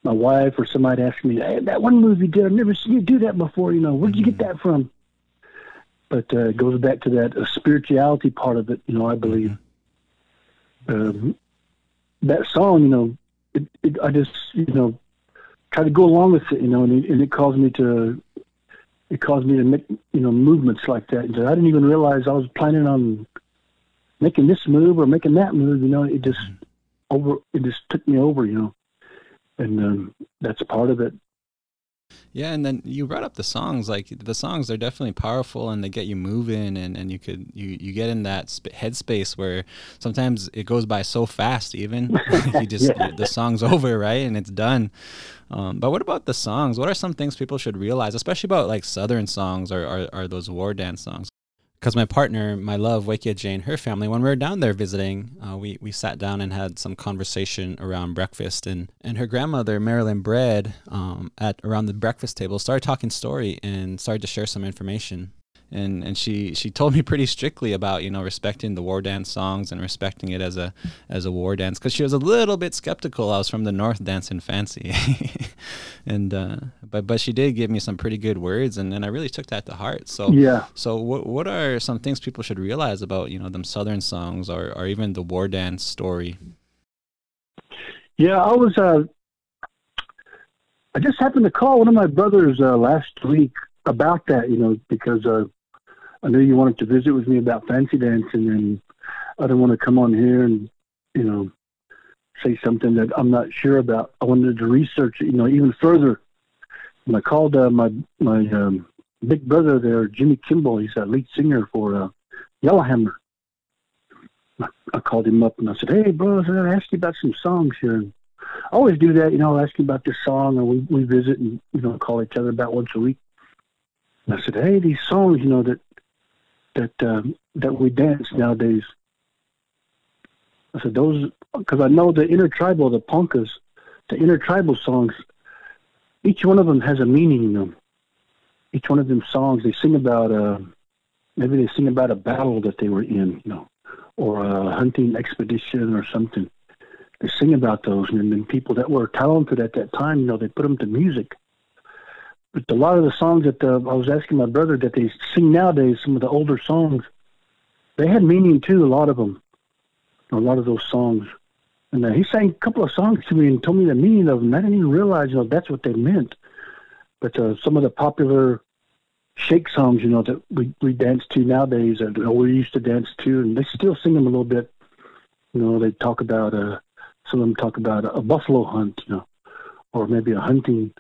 my wife or somebody asked me, hey, that one movie you did, I've never seen you do that before. You know, where'd you get mm-hmm. that from? But uh, it goes back to that uh, spirituality part of it. You know, I believe mm-hmm. um, that song. You know, it, it, I just you know try to go along with it. You know, and it, and it caused me to it caused me to make you know movements like that. And I didn't even realize I was planning on making this move or making that move. You know, it just mm-hmm. over it just took me over. You know and um, that's part of it. Yeah, and then you brought up the songs. Like the songs they're definitely powerful, and they get you moving, and, and you could you, you get in that sp- headspace where sometimes it goes by so fast. Even you just yeah. the song's over, right, and it's done. Um, but what about the songs? What are some things people should realize, especially about like Southern songs or, or, or those war dance songs? Because my partner, my love, Wakia Jane, her family, when we were down there visiting, uh, we, we sat down and had some conversation around breakfast. And, and her grandmother, Marilyn Bread, um, at around the breakfast table, started talking story and started to share some information and and she she told me pretty strictly about you know respecting the war dance songs and respecting it as a as a war dance because she was a little bit skeptical. I was from the north dancing fancy, and uh, but but she did give me some pretty good words, and, and I really took that to heart. So yeah. So what what are some things people should realize about you know them southern songs or or even the war dance story? Yeah, I was. Uh, I just happened to call one of my brothers uh, last week about that, you know, because uh, I knew you wanted to visit with me about fancy dancing, and I didn't want to come on here and you know say something that I'm not sure about. I wanted to research you know, even further. And I called uh, my my um, big brother there, Jimmy Kimball. He's a lead singer for uh, Yellowhammer. I, I called him up and I said, "Hey, bro, I asked you about some songs here." And I always do that, you know. I'll ask you about this song, and we we visit and you know call each other about once a week. And I said, "Hey, these songs, you know that that um, that we dance nowadays. I said those because I know the intertribal, the polkas, the intertribal songs. Each one of them has a meaning in them. Each one of them songs they sing about. Uh, maybe they sing about a battle that they were in, you know, or a hunting expedition or something. They sing about those, and then people that were talented at that time, you know, they put them to music. But a lot of the songs that uh, I was asking my brother that they sing nowadays, some of the older songs, they had meaning too. A lot of them, a lot of those songs. And uh, he sang a couple of songs to me and told me the meaning of them. I didn't even realize, you know, that's what they meant. But uh, some of the popular shake songs, you know, that we, we dance to nowadays, and uh, we used to dance to, and they still sing them a little bit. You know, they talk about, uh, some of them talk about a buffalo hunt, you know, or maybe a hunting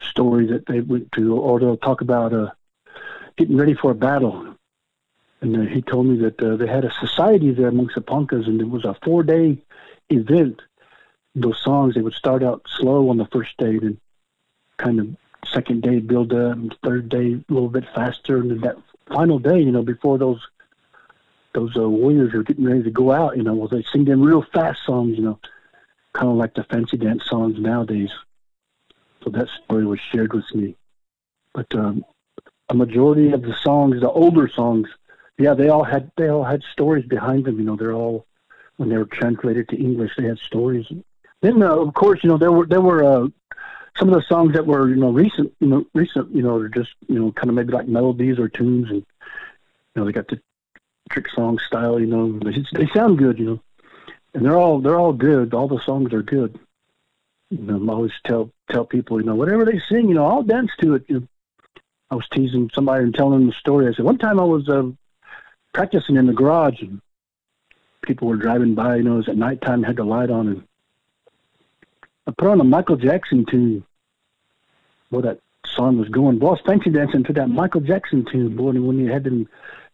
story that they went to, or they'll talk about uh, getting ready for a battle. And uh, he told me that uh, they had a society there amongst the Poncas, and it was a four-day event. Those songs they would start out slow on the first day, then kind of second day build up, and third day a little bit faster, and then that final day, you know, before those those uh, warriors are getting ready to go out, you know, well, they sing them real fast songs, you know, kind of like the fancy dance songs nowadays. So that story was shared with me. But um, a majority of the songs, the older songs, yeah, they all had they all had stories behind them. You know, they're all when they were translated to English, they had stories. Then, uh, of course, you know there were there were uh, some of the songs that were you know recent, you know recent, you know, they're just you know kind of maybe like melodies or tunes, and you know they got the trick song style. You know, they, they sound good. You know, and they're all they're all good. All the songs are good. You know, I always tell tell people, you know, whatever they sing, you know, I'll dance to it. You know, I was teasing somebody and telling them the story. I said one time I was uh, practicing in the garage and people were driving by. You know, it was at nighttime, had the light on, and I put on a Michael Jackson tune. Boy, that song was going. Boy, I was fancy dancing to that Michael Jackson tune. Boy, and when you had them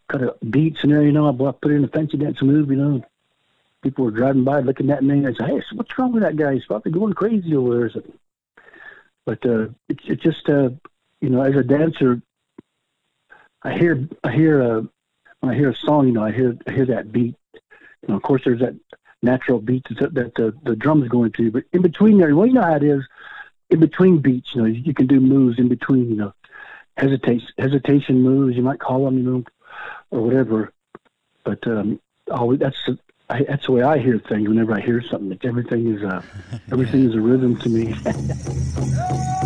kind of beats and there, you know, I put in a fancy dancing move, you know people were driving by looking at me and said, Hey, what's wrong with that guy? He's probably going crazy over there. But uh it's it's just uh you know, as a dancer I hear I hear uh when I hear a song, you know, I hear I hear that beat. You know, of course there's that natural beat that, that the the drum's going to, but in between there, well you know how it is, in between beats, you know, you can do moves in between, you know, hesitation hesitation moves, you might call them, you know, or whatever. But um always that's I, that's the way I hear things. Whenever I hear something, everything is a everything is a rhythm to me.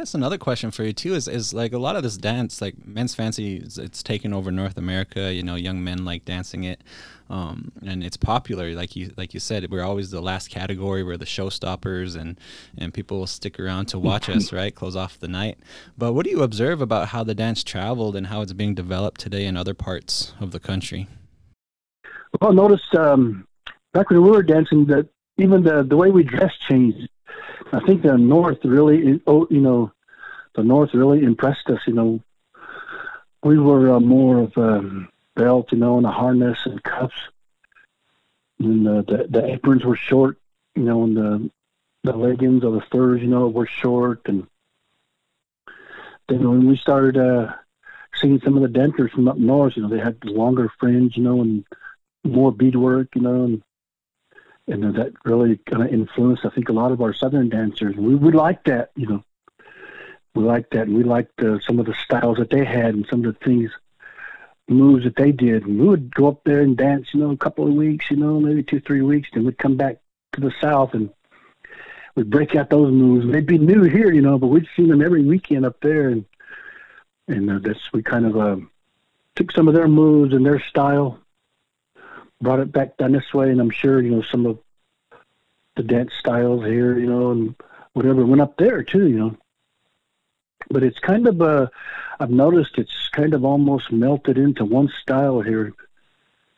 guess another question for you too is is like a lot of this dance, like men's fancy, it's taken over North America. You know, young men like dancing it, um, and it's popular. Like you like you said, we're always the last category. We're the showstoppers, and and people will stick around to watch us, right? Close off the night. But what do you observe about how the dance traveled and how it's being developed today in other parts of the country? Well, notice um, back when we were dancing that even the the way we dress changed I think the North really, oh, you know, the North really impressed us. You know, we were uh, more of a um, belt, you know, and a harness and cuffs, and the, the the aprons were short, you know, and the the leggings or the furs, you know, were short, and then when we started uh, seeing some of the dancers from up north, you know, they had longer fringe, you know, and more beadwork, you know, and and that really kind of influenced, I think, a lot of our southern dancers. We we liked that, you know, we liked that, and we liked uh, some of the styles that they had and some of the things, moves that they did. And we would go up there and dance, you know, a couple of weeks, you know, maybe two, three weeks, then we'd come back to the south and we'd break out those moves. They'd be new here, you know, but we'd seen them every weekend up there, and and uh, that's we kind of uh, took some of their moves and their style, brought it back down this way, and I'm sure you know some of the dance styles here, you know, and whatever went up there too, you know. But it's kind of uh, I've noticed it's kind of almost melted into one style here.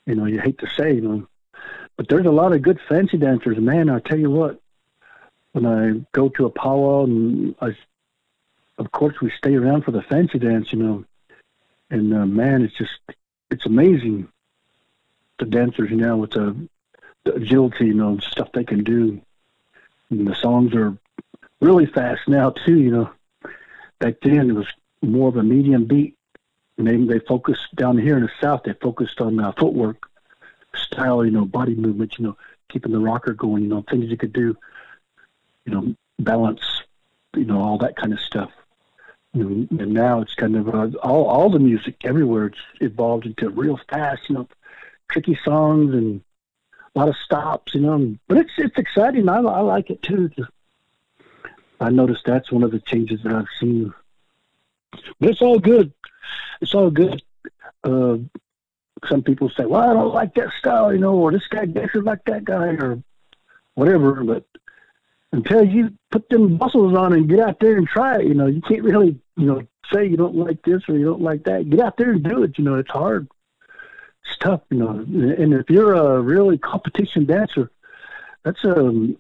You know, you hate to say, you know, but there's a lot of good fancy dancers, man. I'll tell you what, when I go to a powwow and I, of course, we stay around for the fancy dance, you know, and uh, man, it's just it's amazing the dancers know with the, the agility, you know, stuff they can do. And the songs are really fast now too, you know. Back then it was more of a medium beat. And they they focused down here in the south. They focused on uh, footwork, style, you know, body movement, you know, keeping the rocker going, you know, things you could do, you know, balance, you know, all that kind of stuff. And, and now it's kind of uh, all all the music everywhere. It's evolved into real fast, you know, tricky songs and a lot of stops, you know. But it's it's exciting. I, I like it too. I noticed that's one of the changes that I've seen. But it's all good. It's all good. Uh, some people say, "Well, I don't like that style," you know, or this guy dances like that guy, or whatever. But until you put them muscles on and get out there and try it, you know, you can't really, you know, say you don't like this or you don't like that. Get out there and do it. You know, it's hard. Tough, you know. And if you're a really competition dancer, that's a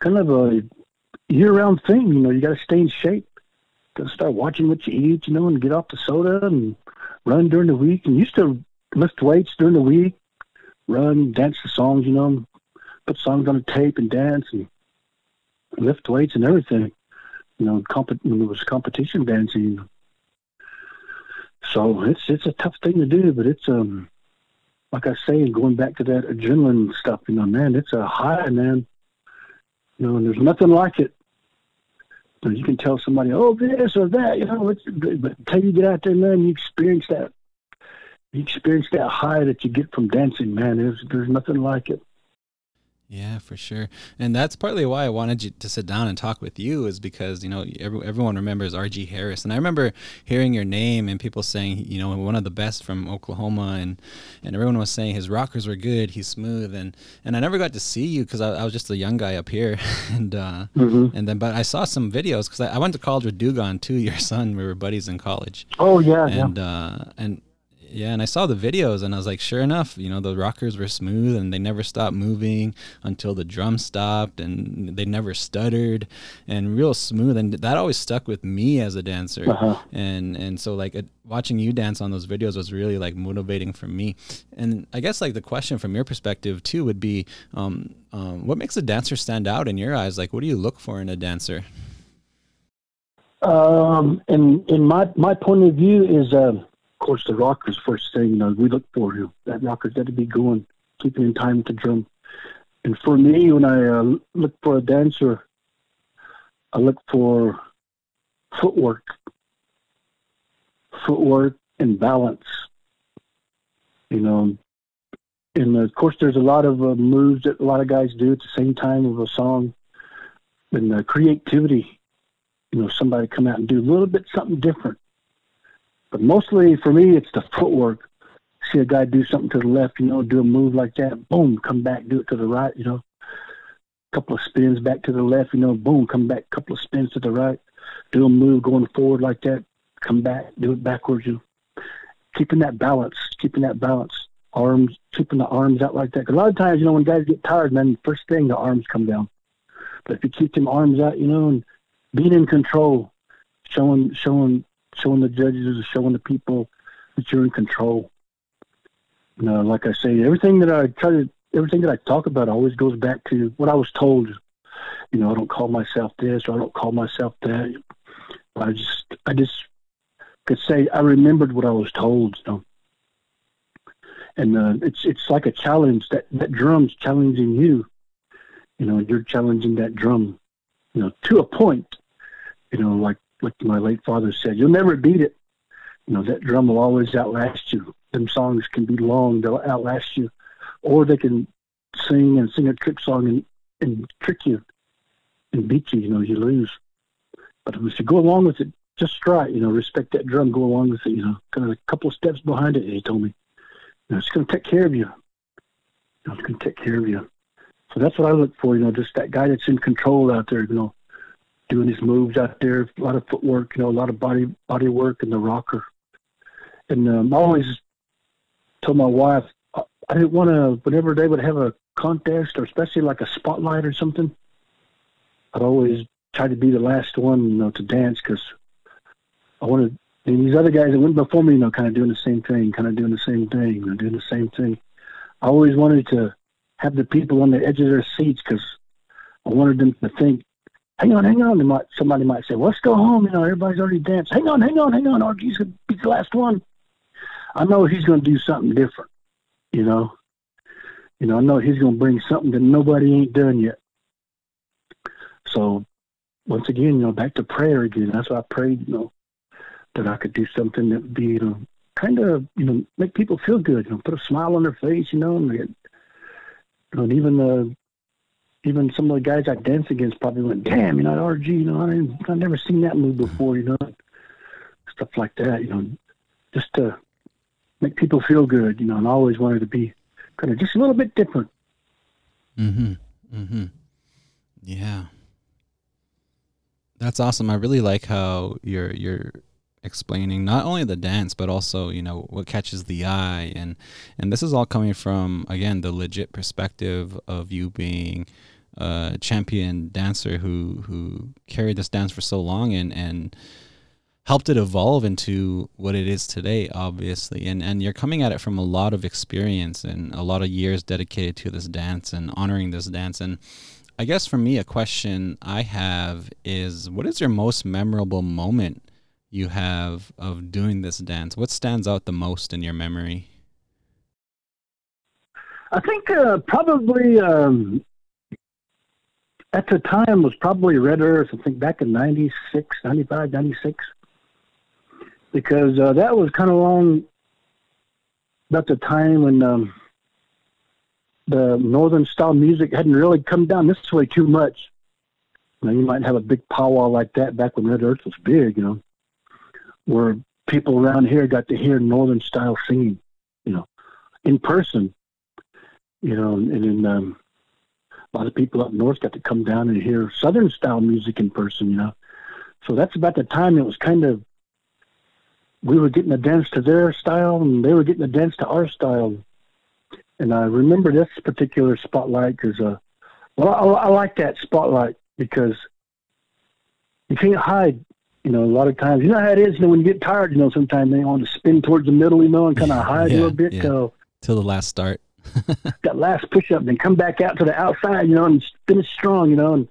kind of a year-round thing. You know, you got to stay in shape. Got to start watching what you eat, you know, and get off the soda and run during the week. And used to lift weights during the week, run, dance the songs, you know, put songs on a tape and dance and lift weights and everything. You know, comp- when it was competition dancing. So it's it's a tough thing to do, but it's um like I say, going back to that adrenaline stuff, you know, man, it's a high, man. You know, and there's nothing like it. You, know, you can tell somebody, oh, this or that, you know, it's, but until you get out there, man, you experience that. You experience that high that you get from dancing, man. There's there's nothing like it. Yeah, for sure. And that's partly why I wanted you to sit down and talk with you is because, you know, every, everyone remembers RG Harris. And I remember hearing your name and people saying, you know, one of the best from Oklahoma and, and everyone was saying his rockers were good, he's smooth. And, and I never got to see you because I, I, was just a young guy up here. and, uh, mm-hmm. and then, but I saw some videos because I, I, went to college with Dugan too, your son. We were buddies in college. Oh, yeah. And, yeah. uh, and, yeah, and I saw the videos and I was like, sure enough, you know, the rockers were smooth and they never stopped moving until the drum stopped and they never stuttered and real smooth. And that always stuck with me as a dancer. Uh-huh. And and so like it, watching you dance on those videos was really like motivating for me. And I guess like the question from your perspective too would be, um, um, what makes a dancer stand out in your eyes? Like, what do you look for in a dancer? Um, and in my my point of view is. Uh, course, the rockers first thing you know we look for. You that rocker's got to be going, keeping in time the drum. And for me, when I uh, look for a dancer, I look for footwork, footwork and balance. You know, and of course, there's a lot of uh, moves that a lot of guys do at the same time of a song, and uh, creativity. You know, somebody come out and do a little bit something different but mostly for me, it's the footwork. See a guy do something to the left, you know, do a move like that, boom, come back, do it to the right, you know. Couple of spins back to the left, you know, boom, come back, couple of spins to the right, do a move going forward like that, come back, do it backwards, you know. Keeping that balance, keeping that balance. Arms, keeping the arms out like that. Cause a lot of times, you know, when guys get tired, man, first thing the arms come down. But if you keep them arms out, you know, and being in control, showing showing showing the judges, showing the people that you're in control. You know, like I say, everything that I try to, everything that I talk about always goes back to what I was told. You know, I don't call myself this or I don't call myself that. I just, I just could say I remembered what I was told. You know, and uh, it's it's like a challenge that that drum's challenging you. You know, you're challenging that drum. You know, to a point. You know, like like my late father said, you'll never beat it. You know, that drum will always outlast you. Them songs can be long, they'll outlast you. Or they can sing and sing a trick song and, and trick you and beat you, you know, you lose. But if you go along with it just right, you know, respect that drum, go along with it, you know, kind of a couple of steps behind it, he told me. You know, it's going to take care of you. you know, it's going to take care of you. So that's what I look for, you know, just that guy that's in control out there, you know, doing his moves out there, a lot of footwork, you know, a lot of body body work in the rocker. And um, I always told my wife I didn't want to. Whenever they would have a contest, or especially like a spotlight or something, I'd always try to be the last one, you know, to dance because I wanted. And these other guys that went before me, you know, kind of doing the same thing, kind of doing the same thing, you know, doing the same thing. I always wanted to have the people on the edge of their seats because I wanted them to think, hang on, hang on. They might, somebody might say, let's go home. You know, everybody's already danced. Hang on, hang on, hang on. RG's going to be the last one. I know he's going to do something different, you know. You know, I know he's going to bring something that nobody ain't done yet. So, once again, you know, back to prayer again. That's why I prayed, you know, that I could do something that would be, you know, kind of, you know, make people feel good, you know, put a smile on their face, you know, and, you know, and even the, even some of the guys I danced against probably went, damn, you know, RG, you know, I I've never seen that move before, you know, stuff like that, you know, just to make people feel good, you know, and I always wanted to be kind of just a little bit different. Mm-hmm. Mm-hmm. Yeah. That's awesome. I really like how you're you're explaining not only the dance but also you know what catches the eye. And and this is all coming from again the legit perspective of you being a champion dancer who who carried this dance for so long and and helped it evolve into what it is today obviously. And and you're coming at it from a lot of experience and a lot of years dedicated to this dance and honoring this dance. And I guess for me a question I have is what is your most memorable moment you have of doing this dance? What stands out the most in your memory? I think uh, probably um, at the time was probably Red Earth, I think back in 96, 95, 96 because uh, that was kind of long about the time when um, the northern style music hadn't really come down this way too much. Now, you might have a big powwow like that back when Red Earth was big, you know, where people around here got to hear northern style singing, you know, in person, you know, and then um, a lot of people up north got to come down and hear southern style music in person, you know. So that's about the time it was kind of we were getting a dance to their style and they were getting a dance to our style. And I remember this particular spotlight because, uh, well, I, I like that spotlight because you can't hide. You know, a lot of times, you know how it is. You know, when you get tired, you know, sometimes they want to spin towards the middle, you know, and kind of hide yeah, a little bit yeah. till till the last start. that last push up, then come back out to the outside, you know, and finish strong, you know, and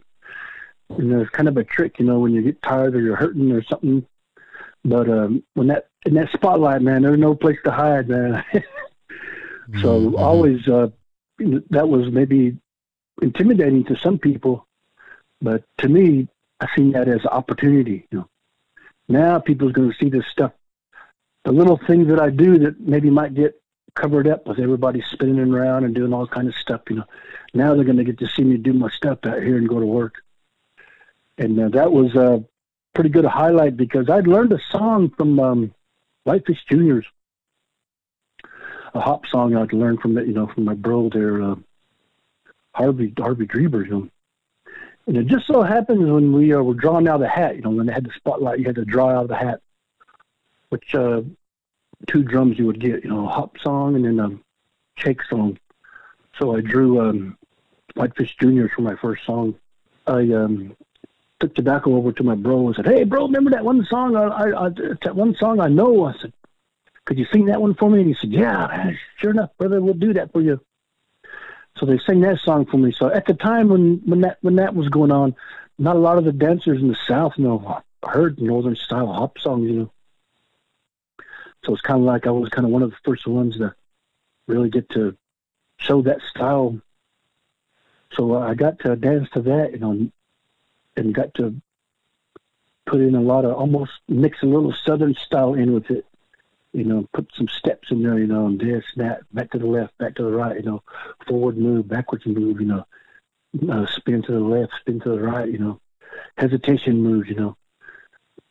you know, it's kind of a trick, you know, when you get tired or you're hurting or something, but um, when that in that spotlight, man, there's no place to hide, man. so mm-hmm. always uh, that was maybe intimidating to some people, but to me, I seen that as opportunity. You know, now people's going to see this stuff, the little things that I do that maybe might get covered up with everybody spinning around and doing all kind of stuff. You know, now they're going to get to see me do my stuff out here and go to work. And uh, that was uh, pretty good highlight because I'd learned a song from um, Juniors, a hop song I'd learned from you know, from my bro there, uh, Harvey Harvey Dreaver, you know. And it just so happens when we uh, were drawing out of the hat, you know, when they had the spotlight, you had to draw out of the hat, which uh, two drums you would get, you know, a hop song and then a shake song. So I drew um, Whitefish Juniors for my first song. I um, took tobacco over to my bro and said, "Hey, bro, remember that one song? I, I, I that one song I know." I said, "Could you sing that one for me?" And he said, "Yeah, sure enough, brother, we'll do that for you." So they sang that song for me. So at the time when when that when that was going on, not a lot of the dancers in the South, you know, heard Northern style hop songs, you know. So it's kind of like I was kind of one of the first ones to really get to show that style. So I got to dance to that, you know, and got to put in a lot of almost mix a little southern style in with it. You know, put some steps in there, you know, and this, that, back to the left, back to the right, you know, forward move, backwards move, you know. uh, spin to the left, spin to the right, you know, hesitation moves, you know.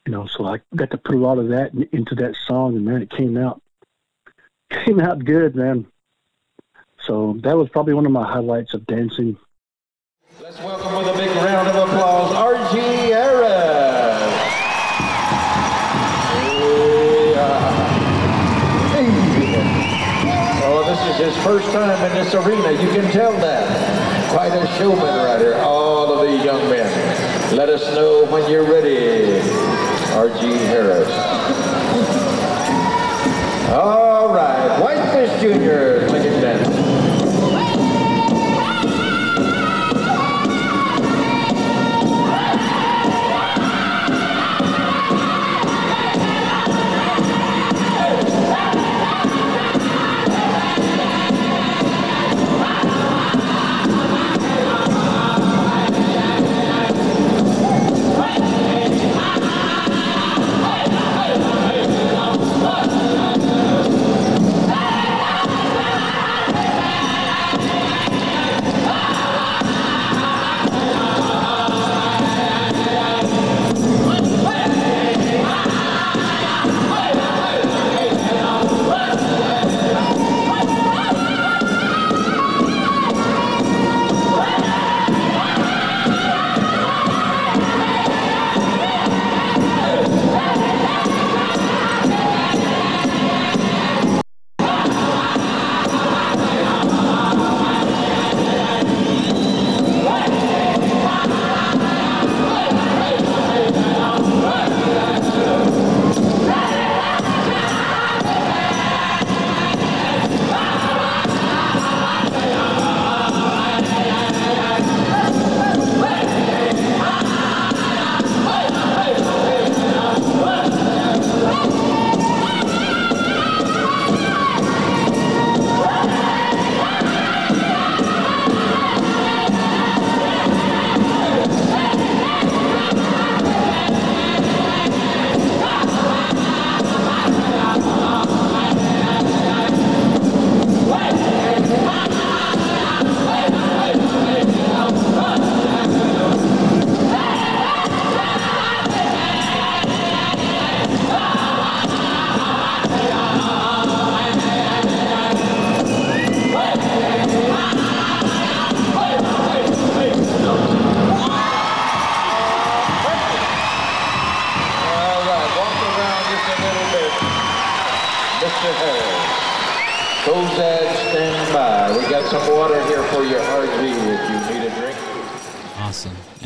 You know, so I got to put a lot of that into that song, and man, it came out came out good, man. So that was probably one of my highlights of dancing. Let's welcome first time in this arena. You can tell that. Quite a showman right here. All of these young men. Let us know when you're ready, R.G. Harris. All right, Whitefish Jr.,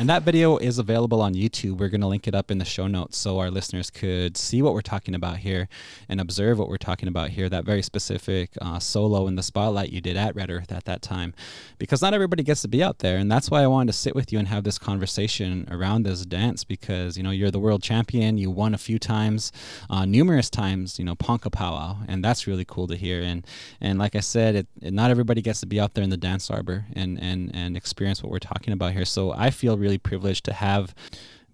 And that video is available on YouTube. We're going to link it up in the show notes so our listeners could see what we're talking about here and observe what we're talking about here. That very specific uh, solo in the spotlight you did at Red Earth at that time. Because not everybody gets to be out there. And that's why I wanted to sit with you and have this conversation around this dance because, you know, you're the world champion. You won a few times, uh, numerous times, you know, Ponca Powwow. And that's really cool to hear. And, and like I said, it, it, not everybody gets to be out there in the dance arbor and, and, and experience what we're talking about here. So I feel really really privileged to have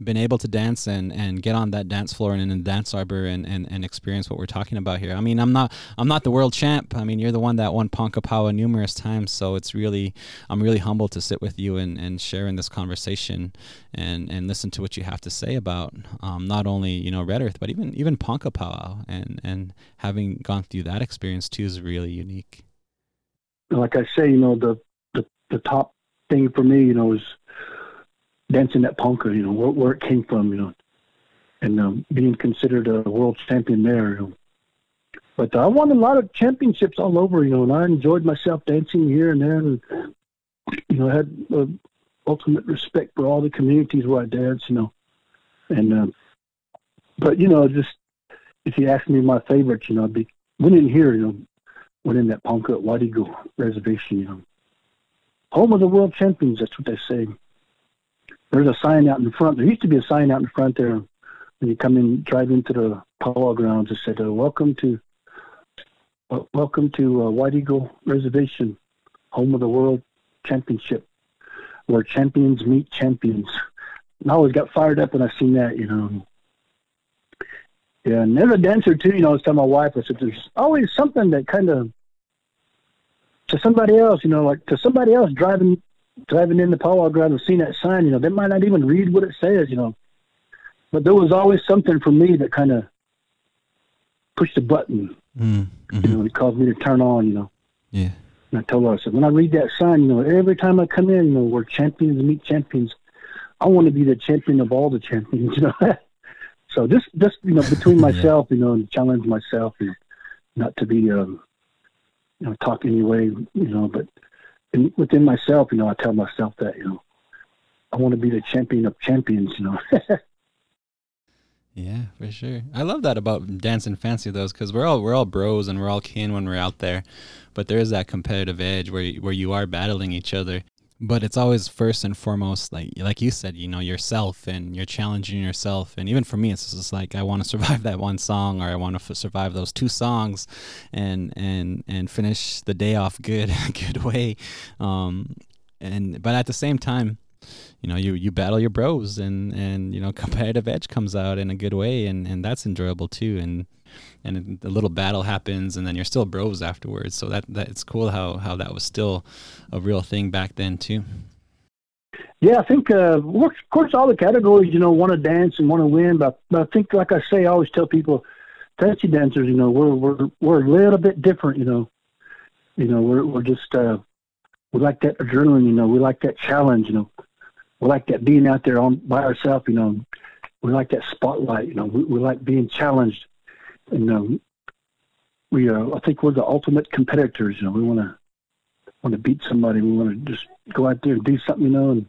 been able to dance and, and get on that dance floor and in the dance arbor and, and, and experience what we're talking about here. I mean, I'm not I'm not the world champ. I mean, you're the one that won Ponca Powwow numerous times. So it's really I'm really humbled to sit with you and, and share in this conversation and, and listen to what you have to say about um, not only you know Red Earth but even even Ponca Powwow and and having gone through that experience too is really unique. Like I say, you know the the, the top thing for me, you know, is dancing at Ponca, you know, where, where it came from, you know, and um, being considered a world champion there. You know. But I won a lot of championships all over, you know, and I enjoyed myself dancing here and there, and you know, I had uh, ultimate respect for all the communities where I danced, you know, and um, but you know, just if you ask me my favorites, you know, I'd be winning here, you know, winning that Ponca at Eagle Reservation, you know, home of the world champions. That's what they say there's a sign out in front. There used to be a sign out in front there when you come in, drive into the powwow grounds. It said, uh, "Welcome to, uh, welcome to uh, White Eagle Reservation, home of the World Championship, where champions meet champions." And I always got fired up when I seen that, you know. Yeah, and as a dancer too, you know, I was telling my wife, I said, "There's always something that kind of." To somebody else, you know, like to somebody else driving driving in the powwow ground and seeing that sign, you know, they might not even read what it says, you know. But there was always something for me that kind of pushed a button, Mm-hmm. you know, it caused me to turn on, you know. Yeah. And I told her, I said, when I read that sign, you know, every time I come in, you know, we're champions meet champions. I want to be the champion of all the champions, you know. so just, just you know, between Yeah. myself, you know, and challenge myself, know, not to be, um, you know, talk anyway, you know, but in, within myself, you know, I tell myself that, you know, I want to be the champion of champions, you know. Yeah, for sure. I love that about dancing fancy those because we're all we're all bros and we're all kin when we're out there, but there is that competitive edge where where you are battling each other. But it's always first and foremost like like you said, you know yourself and you're challenging yourself. And even for me, it's just like I want to survive that one song or I want to f- survive those two songs, and and and finish the day off good good way. Um, and but at the same time, you know you you battle your bros and and you know competitive edge comes out in a good way and and that's enjoyable too. And and the little battle happens and then you're still bros afterwards. So that that it's cool how how that was still a real thing back then too. Yeah, I think, uh, of course, all the categories, you know, want to dance and want to win, but, but I think, like I say, I always tell people, fancy dancers, you know, we're we're we're a little bit different, you know. You know, we're we're just uh, we like that adrenaline, you know, we like that challenge, you know, we like that being out there on by ourselves, you know, we like that spotlight, you know, we, we like being challenged, and um, we uh, I think we're the ultimate competitors, you know, we want to want to beat somebody, we want to just go out there and do something, you know, and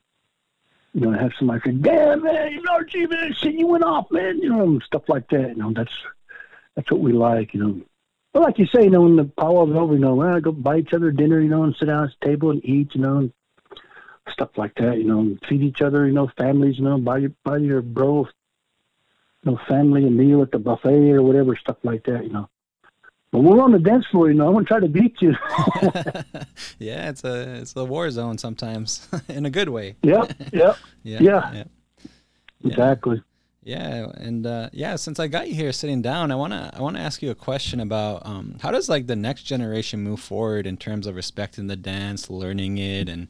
you know, have somebody say, "Damn man, you know, gee man, shit, you went off, man," you know, and stuff like that. You know, that's that's what we like, you know. But like you say, you know, when the powwow's over, you know, well, go buy each other dinner, you know, and sit down at the table and eat, you know, and stuff like that, you know, feed each other, you know, families, you know, buy your buy your bro, you know, family a meal at the buffet or whatever, stuff like that, you know. But we're on the dance floor, you know. I'm gonna try to beat you. yeah it's a it's a war zone sometimes in a good way yep, yep, yeah Yeah. yeah. exactly. Yeah, and uh, yeah, since I got you here sitting down, I wanna I wanna ask you a question about um, how does like the next generation move forward in terms of respecting the dance, learning it, and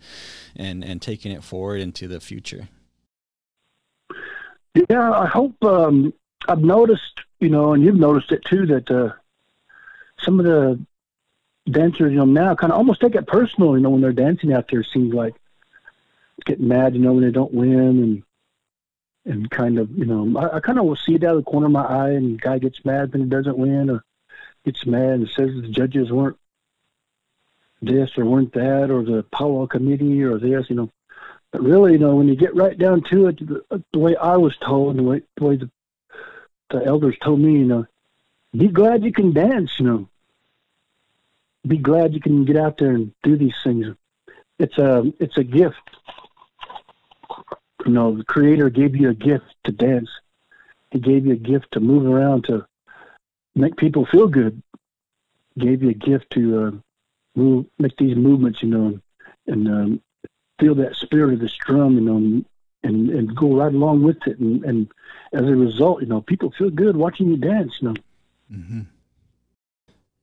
and and taking it forward into the future. Yeah, I hope um, I've noticed, you know, and you've noticed it too, that uh, some of the dancers, you know, now kind of almost take it personal, you know, when they're dancing out there. Seems like getting mad, you know, when they don't win, and and kind of, you know, I, I kind of will see it out of the corner of my eye, and guy gets mad when he doesn't win, or gets mad and says the judges weren't this or weren't that, or the powwow committee or this, you know. But really, you know, when you get right down to it, the, the way I was told, the way, the way the, the elders told me, you know, be glad you can dance, you know. Be glad you can get out there and do these things. It's a it's a gift. You know, the Creator gave you a gift to dance. He gave you a gift to move around to make people feel good. He gave you a gift to uh, move, make these movements, you know, and um, feel that spirit of the drum, you know, and, and and go right along with it. And, and as a result, you know, people feel good watching you dance. You know. Mm-hmm.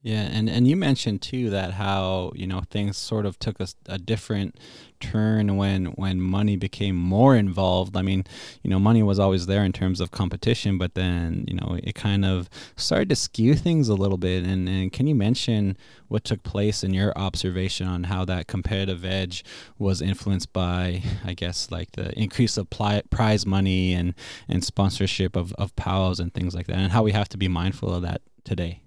Yeah, and and you mentioned too that how you know things sort of took a, a different turn when when money became more involved. I mean, you know, money was always there in terms of competition, but then you know it kind of started to skew things a little bit. And and can you mention what took place in your observation on how that competitive edge was influenced by, I guess, like the increase of pli- prize money and and sponsorship of of powwows and things like that, and how we have to be mindful of that today.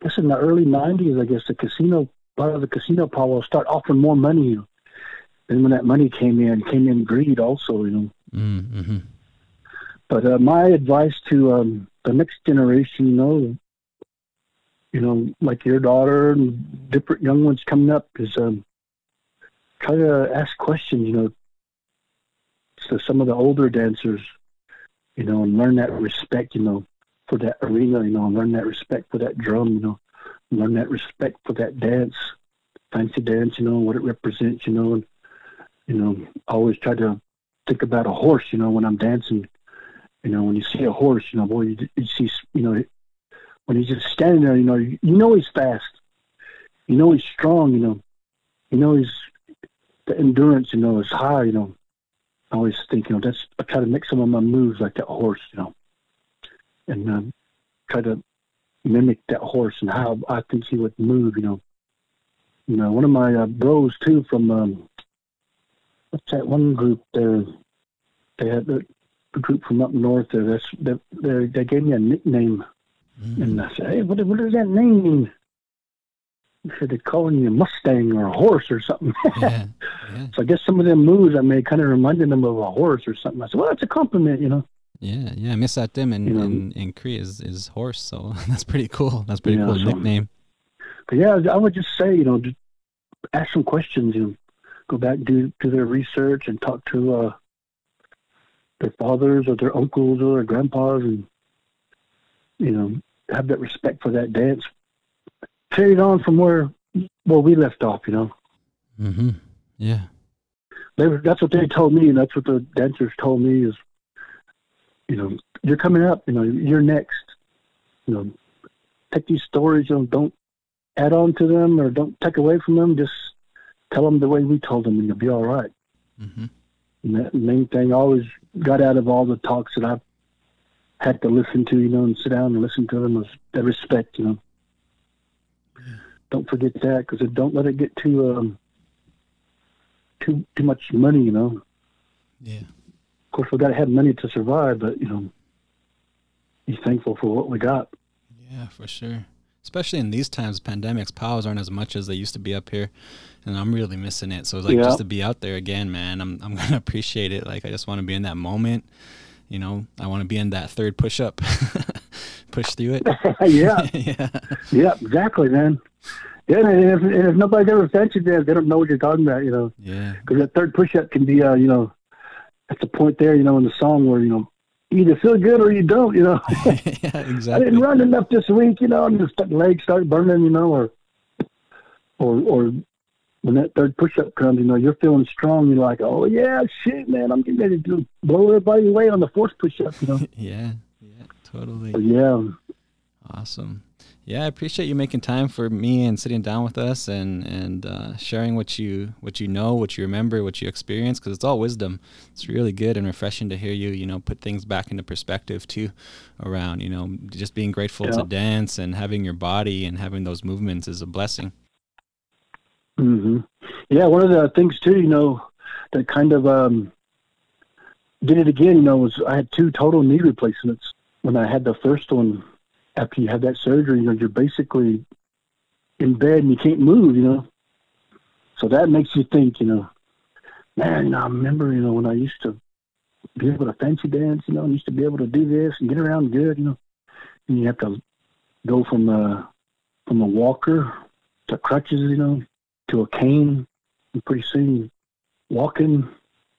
I guess in the early '90s, I guess the casino, a lot of the casino powwows start offering more money. And when that money came in, came in greed also. You know. Mm-hmm. But uh, my advice to um, the next generation, you know, you know, like your daughter and different young ones coming up, is um, try to ask questions. You know, to some of the older dancers, you know, and learn that respect. You know, for that arena. You know, learn that respect for that drum. You know, learn that respect for that dance, fancy dance. You know, what it represents. You know, and you know, I always try to think about a horse. You know, when I'm dancing. You know, when you see a horse, you know, boy, you, you see, you know, when he's just standing there, you know, you, you know he's fast. You know he's strong. You know, you know he's the endurance, you know, is high. You know, I always think, you know, that's I try to make some of my moves like that horse, you know, and um, try to mimic that horse and how I think he would move. You know, you know, one of my uh, bros too from um, what's that one group there? They had a group from up north there. That's they, they, they gave me a nickname, Mm. and I said, "Hey, what, what does that name mean?" He said they're calling you a Mustang or a horse or something. Yeah. Yeah. so I guess some of them moves I made kind of reminded them of a horse or something. I said, "Well, that's a compliment, you know." Yeah. Yeah. Misatim in, You know. in, in Cree is, is horse. So that's pretty cool. That's pretty Yeah, cool so- nickname. But yeah, I would just say, you know, just ask some questions. You know, go back do do their research and talk to uh, their fathers or their uncles or their grandpas, and you know, have that respect for that dance. Carry it on from where where we left off. You know, Mm-hmm. Yeah. they were, that's what they told me, and that's what the dancers told me is, you know, you're coming up. You know, you're next. You know, take these stories. You know, don't add on to them or don't take away from them. Just tell them the way we told them, and you'll be all right. Mm-hmm. And that main thing I always got out of all the talks that I've had to listen to, you know, and sit down and listen to them was that respect, you know. Don't forget that because don't let it get too um, too too much money, you know. Yeah. Of course, we got to have money to survive, but you know, be thankful for what we got. Yeah, for sure. Especially in these times, pandemics, powers aren't as much as they used to be up here, and I'm really missing it. So it's like Yeah. just to be out there again, man. I'm I'm gonna appreciate it. Like I just want to be in that moment. You know, I want to be in that third push up, push through it. yeah, yeah, yeah, exactly, man. Yeah, and if, and if nobody's ever fed you there, they don't know what you're talking about, you know. yeah, Because that third push-up can be, uh, you know, at the point there, you know, in the song where you know, you either feel good or you don't, you know. yeah, exactly. I didn't run enough this week, you know, and the legs start burning, you know, or or or when that third push-up comes, you know, you're feeling strong. You're like, oh yeah, shit, man, I'm getting ready to blow everybody away on the fourth push-up, you know. yeah, yeah, totally. Yeah, Awesome. Yeah, I appreciate you making time for me and sitting down with us and and uh, sharing what you what you know, what you remember, what you experience, because it's all wisdom. It's really good and refreshing to hear you, you know, put things back into perspective too, around you know just being grateful to dance and having your body and having those movements is a blessing. hmm Yeah, one of the things too, you know, that kind of um, did it again. You know, was I had two total knee replacements when I had the first one. After you have that surgery, you know, you're basically in bed and you can't move. You know, so that makes you think. You know, man, you know, I remember, you know, when I used to be able to fancy dance. You know, and used to be able to do this and get around good. You know, and you have to go from uh, from a walker to crutches. You know, to a cane, and pretty soon walking,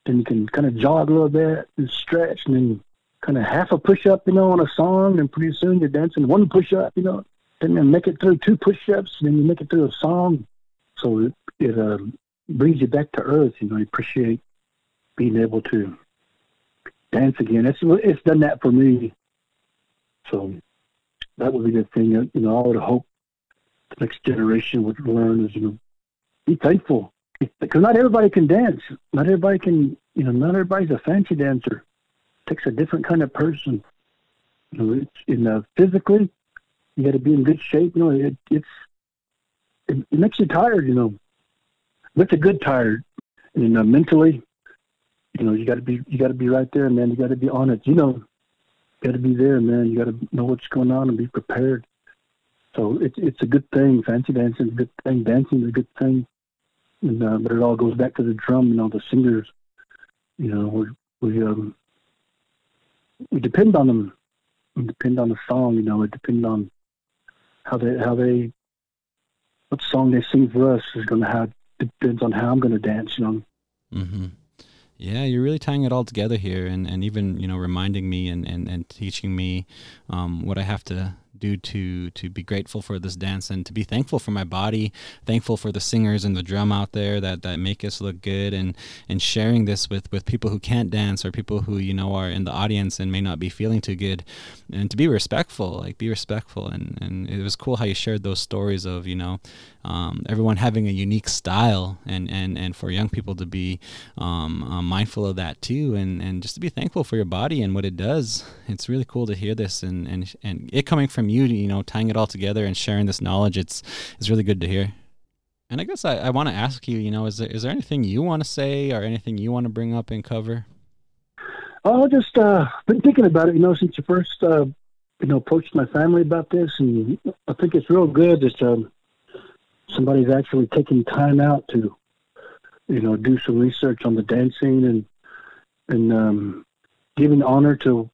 then you can kind of jog a little bit and stretch, and then kind of half a push up, you know, on a song, and pretty soon you're dancing one push up, you know, and then make it through two push ups, and then you make it through a song. So it, it uh, brings you back to earth, you know, you appreciate being able to dance again. It's, it's done that for me. So that would be the thing you know, I would hope the next generation would learn is, you know, be thankful because not everybody can dance. Not everybody can, you know, not everybody's a fancy dancer. Takes a different kind of person. You know, it's in uh, physically, you got to be in good shape. You know, it, it's it, it makes you tired. You know, but a good tired. And uh, mentally, you know, you got to be you got to be right there, man. You got to be on it. You know, you got to be there, man. You got to know what's going on and be prepared. So it's it's a good thing. Fancy dancing is a good thing. Dancing is a good thing. And, uh, but it all goes back to the drum. You know, the singers. You know, we we um we depend on them. We depend on the song. You know, it depend on how they how they what song they sing for us is going to have depends on how I'm going to dance. You know. Mm-hmm. Yeah, you're really tying it all together here, and, and even you know reminding me and, and, and teaching me um, what I have to do to to be grateful for this dance and to be thankful for my body, thankful for the singers and the drum out there that that make us look good, and and sharing this with with people who can't dance or people who you know are in the audience and may not be feeling too good, and to be respectful, like be respectful, and and it was cool how you shared those stories of you know um, everyone having a unique style and and and for young people to be um, uh, mindful of that too. And and just to be thankful for your body and what it does. It's really cool to hear this and and and it coming from you you know tying it all together and sharing this knowledge it's it's really good to hear and I guess I, I want to ask you, you know, is there, is there anything you want to say or anything you want to bring up and cover? Oh, just uh, been thinking about it, you know, since you first, uh, you know, approached my family about this, and I think it's real good that um, somebody's actually taking time out to, you know, do some research on the dancing and and um, giving honor to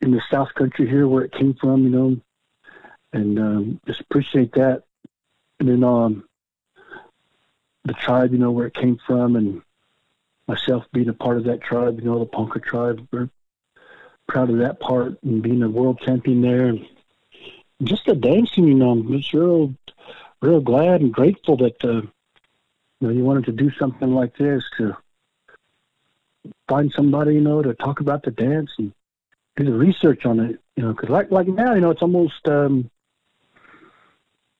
in the South Country here where it came from, you know, and um, just appreciate that. And then um, the tribe, you know, where it came from, and myself being a part of that tribe, you know, the Ponca tribe. We're proud of that part and being a world champion there. And just the dancing, you know, I'm just real real glad and grateful that uh, you know you wanted to do something like this to find somebody you know to talk about the dance and do the research on it. You know, because like like now, you know, it's almost um,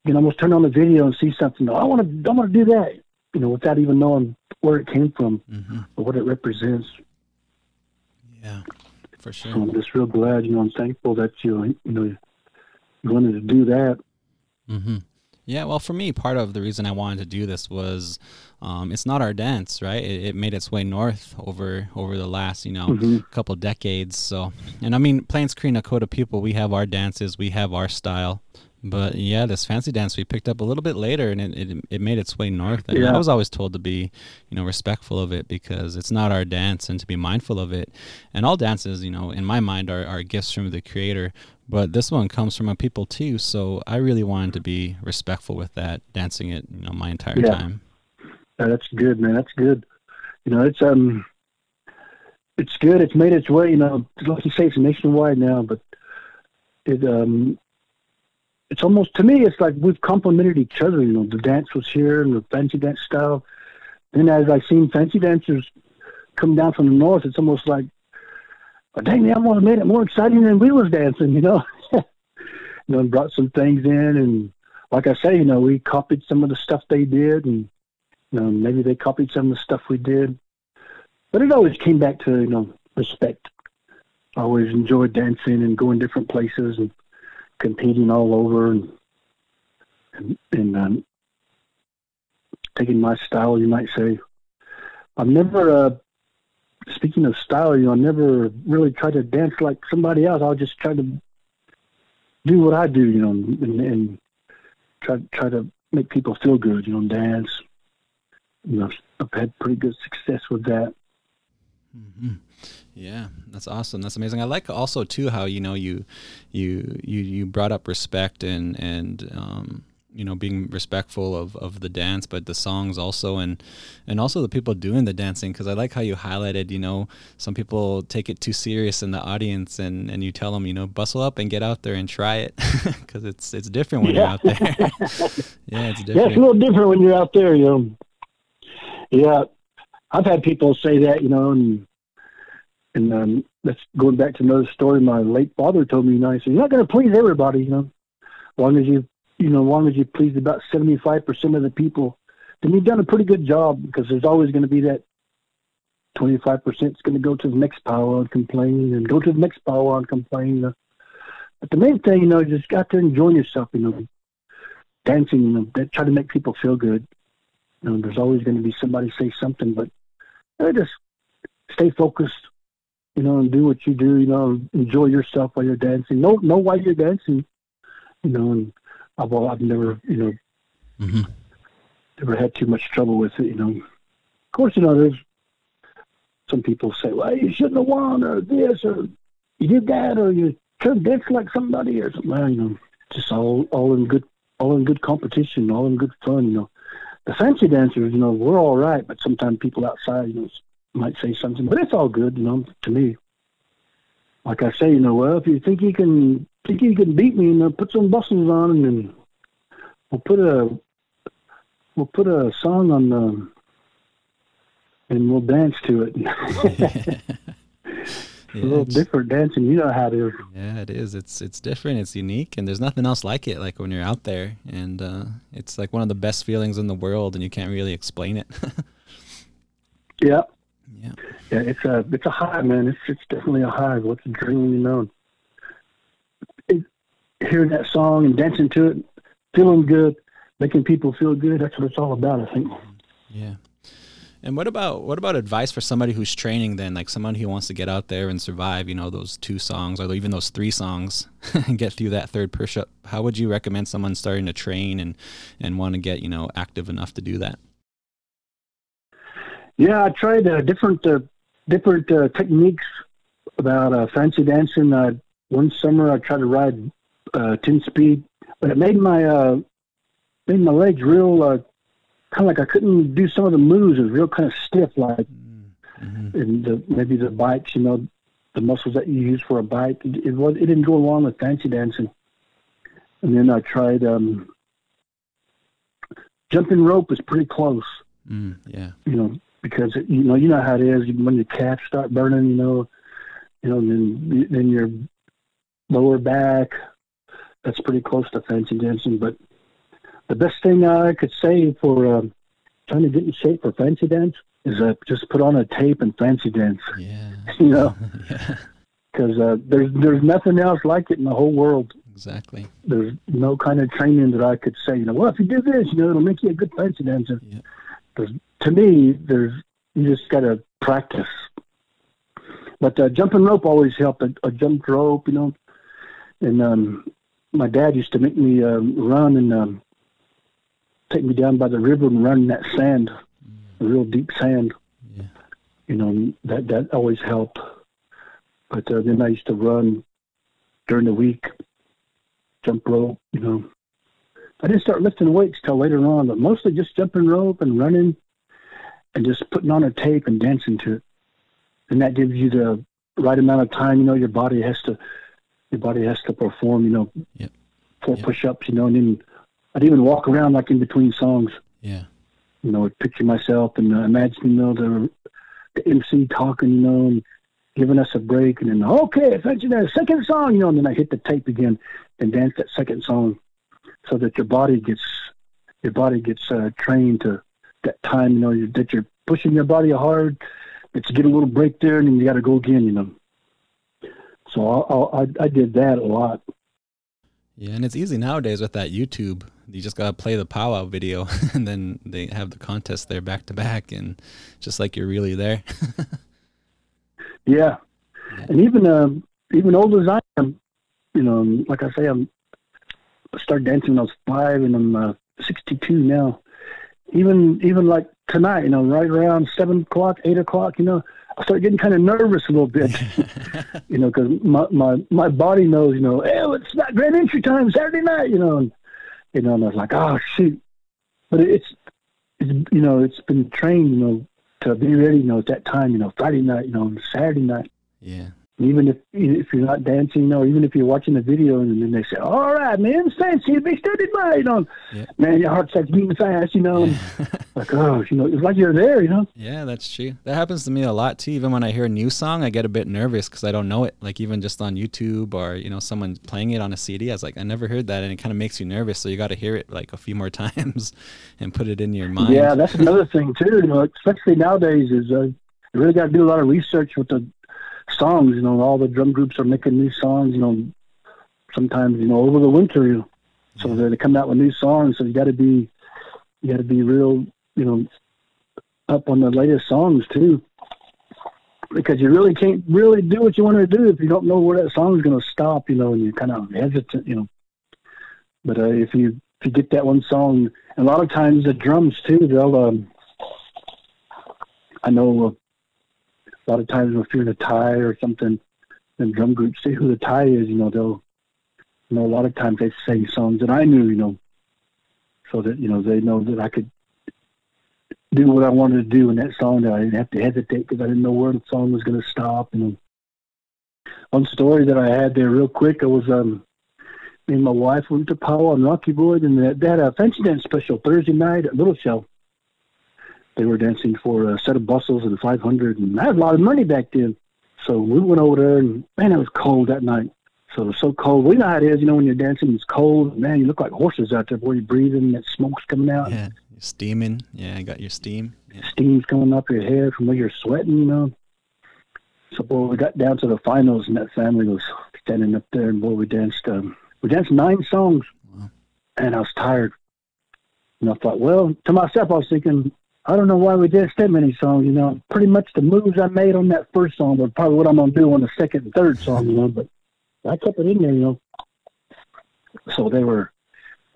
you know almost turn on the video and see something. Oh, I want to I want to do that. You know, without even knowing where it came from mm-hmm. or what it represents. Yeah, for sure. So I'm just real glad. You know, I'm thankful that you you know you wanted to do that. Mm-hmm. Yeah, well, for me, part of the reason I wanted to do this was um, it's not our dance, right? It, it, made its way north over over the last, you know, mm-hmm. couple decades. So, and I mean, Plains Cree Nakota people, we have our dances, we have our style. But yeah, this fancy dance we picked up a little bit later, and it, it, it made its way north. And yeah. I was always told to be, you know, respectful of it because it's not our dance, and to be mindful of it. And all dances, you know, in my mind, are, are gifts from the Creator but this one comes from a people too so i really wanted to be respectful with that dancing it you know my entire yeah. time. Yeah, that's good man that's good. You know it's um it's good it's made its way you know like you say it's nationwide now but it um it's almost to me it's like we've complemented each other you know the dance was here and the fancy dance style. Then as I've seen fancy dancers come down from the north it's almost like but dang, they almost made it more exciting than we was dancing, you know. you know, and brought some things in, and like I say, you know, we copied some of the stuff they did, and you know, maybe they copied some of the stuff we did. But it always came back to you know respect. I always enjoyed dancing and going different places and competing all over and and, and um, taking my style, you might say. I've never uh, speaking of style, you know, I never really try to dance like somebody else. I'll just try to do what I do, you know, and, and try try to make people feel good, you know, dance. You know, I've had pretty good success with that. Mm-hmm. Yeah, that's awesome. That's amazing. I like also too how you know you you you you brought up respect and and um, you know being respectful of, of the dance but the songs also and and also the people doing the dancing because i like how you highlighted you know some people take it too serious in the audience and and you tell them you know bustle up and get out there and try it because it's it's different when yeah. you're out there. Yeah. It's different yeah it's a little different when you're out there you know. Yeah i've had people say that you know and and um that's going back to another story my late father told me you know he said you're not going to please everybody you know as long as you you know, as long as you please about 75% of the people, then you've done a pretty good job because there's always going to be that 25% is going to go to the next powwow and complain and go to the next powwow and complain. But the main thing, you know, you just got to enjoy yourself, you know, dancing, you know, try to make people feel good. You know, there's always going to be somebody say something, but you know, just stay focused, you know, and do what you do, you know, enjoy yourself while you're dancing. Know, know why you're dancing, you know, and I've, I've never, you know, mm-hmm. never had too much trouble with it, you know. Of course, you know, there's some people say, well, you shouldn't have won, or this, or you did that, or you turned dicks like somebody, or something. Well, you know, just all all in good, all in good competition, all in good fun. You know, the fancy dancers, you know, we're all right, but sometimes people outside, you know, might say something, but it's all good, you know, to me. Like I say, you know, well, if you think you can think you can beat me, you know, put some bustles on, and then we'll put a we'll put a song on the and we'll dance to it. Yeah, a little it's- different dancing. You know how it is. Yeah, it is. It's it's different. It's unique, and there's nothing else like it. Like when you're out there, and uh, it's like one of the best feelings in the world, and you can't really explain it. Yeah, yeah, yeah. It's a it's a high, man. It's it's definitely a high. What's a dream, you know? Hearing that song and dancing to it, feeling good, making people feel good. That's what it's all about. I think. yeah. And what about what about advice for somebody who's training? Then, like someone who wants to get out there and survive, you know, those two songs or even those three songs, and get through that third push-up. How would you recommend someone starting to train and and want to get you know active enough to do that? Yeah, I tried uh, different uh, different uh, techniques about uh, fancy dancing. Uh, one summer, I tried to ride uh, ten speed, but it made my uh, made my legs real uh, kind of like I couldn't do some of the moves. It was real kind of stiff, like Mm-hmm. in the maybe the bikes. You know, the muscles that you use for a bike. It, it was it didn't go along with fancy dancing. And then I tried um, jumping rope. is pretty close Mm, yeah, you know, because you know you know how it is when your calves start burning, you know, you know, then then your lower back. That's pretty close to fancy dancing. But the best thing I could say for um, trying to get in shape for fancy dance is uh, just put on a tape and fancy dance. yeah, You know, yeah, because uh, there's there's nothing else like it in the whole world. exactly. There's no kind of training that I could say, you know, well, if you do this, you know, it'll make you a good fancy dancer. Yeah. Because to me, there's you just got to practice. But uh, jumping rope always helped. A, I jumped rope, you know, and um, my dad used to make me um, run and um, take me down by the river and run in that sand, the real deep sand. Yeah. You know that that always helped. But uh, then I used to run during the week, jump rope, you know. I didn't start lifting weights till later on, but mostly just jumping rope and running and just putting on a tape and dancing to it. And that gives you the right amount of time, you know, your body has to your body has to perform, you know, Yep. four Yep. push ups, you know, and then I'd even walk around like in between songs, Yeah. you know, I'd picture myself and uh, imagine, you know, the the MC talking, you know, and giving us a break and then okay, if that's the second song, you know, and then I hit the tape again and dance that second song so that your body gets your body gets uh, trained to that time. You know you, that you're pushing your body hard. That you get a little break there, and then you got to go again. You know. So I, I I did that a lot. Yeah, and it's easy nowadays with that YouTube. You just gotta play the powwow video, and then they have the contest there back to back, and just like you're really there. Yeah, and even um, even old as I am, you know, like I say, I'm I started dancing when I was five, and I'm uh, 62 now. Even even like tonight, you know, right around seven o'clock, eight o'clock, you know, I start getting kind of nervous a little bit, you know, because my, my my body knows, you know, oh, it's not grand entry time Saturday night, you know, and you know, and I was like, oh shoot, but it's it's you know, it's been trained, you know, to be ready, you know, at that time, you know, Friday night, you know, Saturday night. yeah, Even if if you're not dancing, or even if you're watching the video, and then they say, "All right, man, it's fancy, be studied by," you know, Yeah. man, your heart starts beating fast, you know, like, oh, you know, it's like you're there, you know. yeah. That's true. That happens to me a lot too. Even when I hear a new song, I get a bit nervous because I don't know it. Like even just on YouTube or you know someone playing it on a CD, I was like, I never heard that, and it kind of makes you nervous. So you got to hear it like a few more times and put it in your mind. Yeah, that's another thing too. You know, especially nowadays, is uh, you really got to do a lot of research with the songs. You know, all the drum groups are making new songs. You know, sometimes you know over the winter, you know, so they come out with new songs. So you got to be, you got to be real, you know, up on the latest songs too, because you really can't really do what you want to do if you don't know where that song is going to stop. You know, and you're kind of hesitant. You know, but uh, if you if you get that one song, and a lot of times the drums too, they'll. Um, I know uh, a lot of times if you're in a tie or something, and drum groups say who the tie is. You know, they'll. You know, a lot of times they sing songs that I knew. You know, so that you know they know that I could do what I wanted to do in that song. That I didn't have to hesitate because I didn't know where the song was going to stop. Know, one story that I had there real quick. I was um me and my wife went to Powell and Rocky Wood, and they had a fancy dance special Thursday night at Little Shell. They were dancing for a set of bustles and 500, and I had a lot of money back then. So we went over there, and man, it was cold that night. So it was so cold. We know how it is, you know, when you're dancing, it's cold. Man, you look like horses out there, boy. You're breathing, that smoke's coming out. Yeah, you're steaming. Yeah, I got your steam. Yeah. Steam's coming up your head from where you're sweating, you know. So, boy, we got down to the finals, and that family was standing up there, and boy, we danced. Um, we danced nine songs, Wow. and I was tired. And I thought, well, to myself, I was thinking, I don't know why we did that many songs. You know, pretty much the moves I made on that first song were probably what I'm gonna do on the second and third song. You know, but I kept it in there. You know. So they were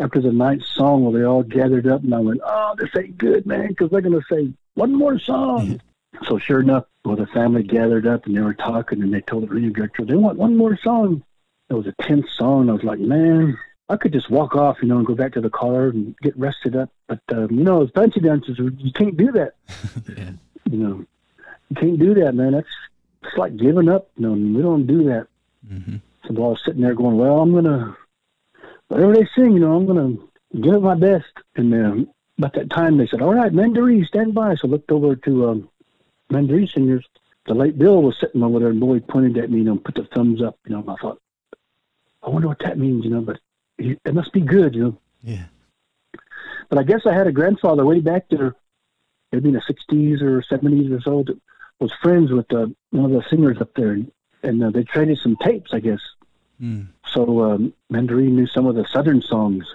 after the ninth song, well, they all gathered up, and I went, "Oh, this ain't good, man," because they're gonna say one more song. Mm-hmm. So sure enough, well, the family gathered up and they were talking, and they told the arena director they want one more song. It was a tenth song. I was like, man, I could just walk off, you know, and go back to the car and get rested up. But um, you know, as fancy dancers, you can't do that. yeah. You know, you can't do that, man. That's it's like giving up. You know, we don't do that. hmm So I was sitting there going, well, I'm gonna whatever they sing, you know, I'm gonna give it my best. And then about that time, they said, all right, Mandaree, stand by. So I looked over to um, Mandaree singers. The late Bill was sitting over there, and boy pointed at me, you know, and put the thumbs up. You know, and I thought, I wonder what that means, you know, but it must be good, you know. Yeah. But I guess I had a grandfather way back there, maybe in the 60s or 70s or so, that was friends with uh, one of the singers up there. And, and uh, they traded some tapes, I guess. Mm. So um, Mandaree knew some of the southern songs.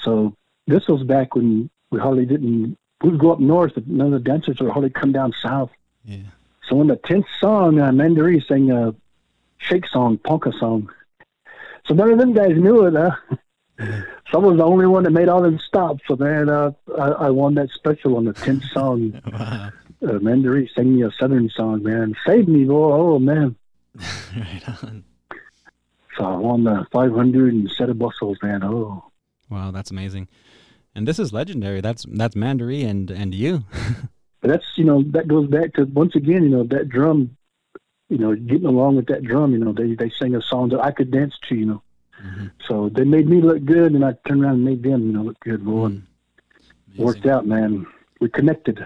So this was back when we hardly didn't, we would go up north, but none of the dancers would hardly come down south. Yeah. So in the 10th song, uh, Mandaree sang a shake song, Ponca song. So none of them guys knew it, huh? So I was the only one that made all them stops. So man, uh, I, I won that special on the 10th song. Wow. Uh, Mandaree sang me a southern song, man. Save me, boy. Oh, man. right on. So I won the 500 and set of bustles, man. Oh. Wow, that's amazing. And this is legendary. That's that's Mandaree and and you. That's, you know, that goes back to, once again, you know, that drum, you know, getting along with that drum, you know, they, they sang a song that I could dance to, you know. Mhm. So they made me look good, and I turned around and made them, you know, look good, boy. Mm. Worked out, man. We connected.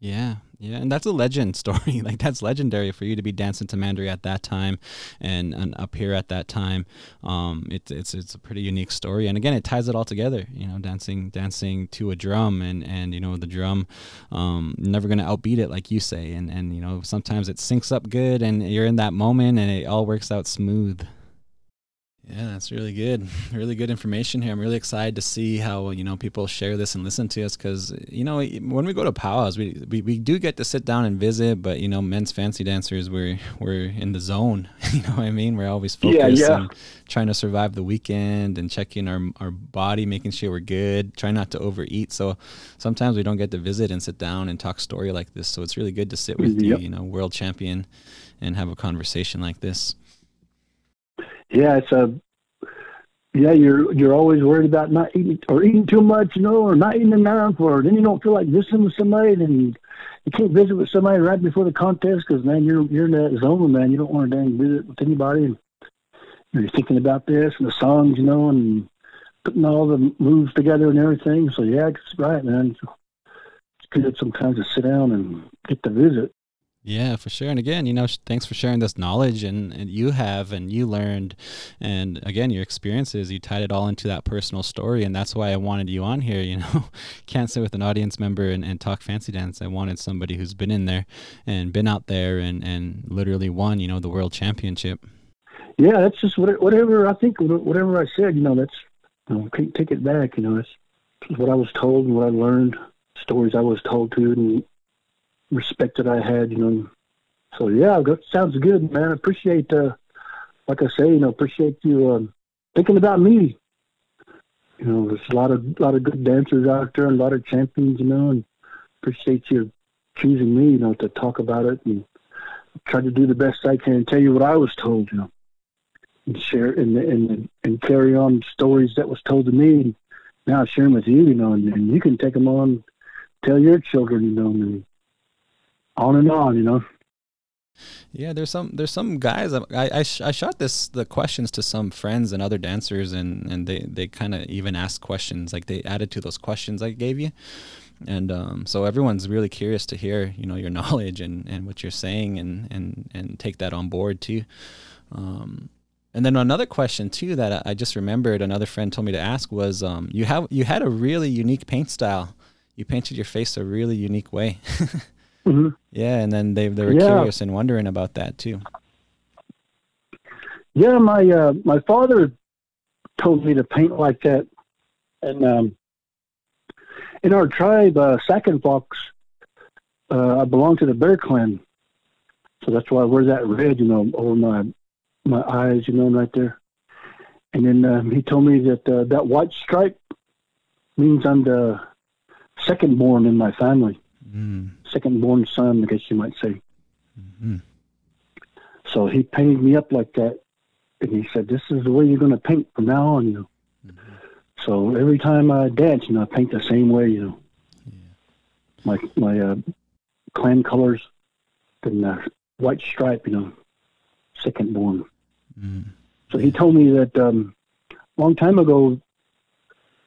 Yeah, yeah, and that's a legend story. like that's legendary for you to be dancing to Mandaree at that time, and, and up here at that time. Um, it's it's it's a pretty unique story, and again, it ties it all together. You know, dancing dancing to a drum, and and you know the drum, um, never gonna outbeat it, like you say, and and you know sometimes it syncs up good, and you're in that moment, and it all works out smooth. Yeah, that's really good. Really good information here. I'm really excited to see how you know people share this and listen to us because you know when we go to powwows, we, we we do get to sit down and visit, but you know men's fancy dancers we're we're in the zone. You know what I mean? We're always focused yeah. on trying to survive the weekend and checking our our body, making sure we're good, trying not to overeat. So sometimes we don't get to visit and sit down and talk story like this. So it's really good to sit with mm-hmm, you, you know, world champion, and have a conversation like this. Yeah, it's a. Yeah, you're you're always worried about not eating or eating too much, you know, or not eating enough, or then you don't feel like visiting with somebody, then you can't visit with somebody right before the contest because man, you're you're in that zone, man. You don't want to dang visit with anybody. And you're thinking about this and the songs, you know, and putting all the moves together and everything. So yeah, it's right, man. It's good sometimes to sit down and get to visit. Yeah, for sure. And again, you know, thanks for sharing this knowledge and, and you have and you learned and again, your experiences, you tied it all into that personal story and that's why I wanted you on here, you know. Can't sit with an audience member and, and talk fancy dance. I wanted somebody who's been in there and been out there and, and literally won, you know, the world championship. Yeah, that's just what, whatever I think. Whatever I said, you know, that's you know, can't take it back. You know, that's what I was told and what I learned, stories I was told to, and respect that I had. You know, so yeah, sounds good, man. Appreciate, uh, like I say, you know, appreciate you um, thinking about me. You know, there's a lot of lot of good dancers out there, and a lot of champions. You know, and appreciate you choosing me. You know, to talk about it and try to do the best I can and tell you what I was told. You know and share and and and carry on stories that was told to me. And now share them with you, you know, and, and you can take them on, tell your children, you know, and on and on, you know. Yeah, there's some there's some guys. I I, sh- I shot this the questions to some friends and other dancers, and and they they kind of even asked questions like they added to those questions I gave you, and um, so everyone's really curious to hear you know your knowledge and and what you're saying and and and take that on board too. Um, and then another question too that I just remembered another friend told me to ask was um, you have you had a really unique paint style. You painted your face a really unique way. mm-hmm. Yeah, and then they they were yeah. curious and wondering about that too. Yeah, my uh, my father told me to paint like that, and um, in our tribe, uh, Sac and Fox, uh, I belong to the Bear Clan, so that's why I wear that red, you know, over my my eyes, you know, right there. And then um, he told me that uh, that white stripe means I'm the second born in my family, mm. second born son, I guess you might say. Mm-hmm. So he painted me up like that, and he said, "This is the way you're going to paint from now on." You know. Mm-hmm. So every time I dance, you know, I paint the same way. You know, yeah. my my uh, clan colors, and uh, white stripe. You know, second born. Mm. So he told me that um, a long time ago,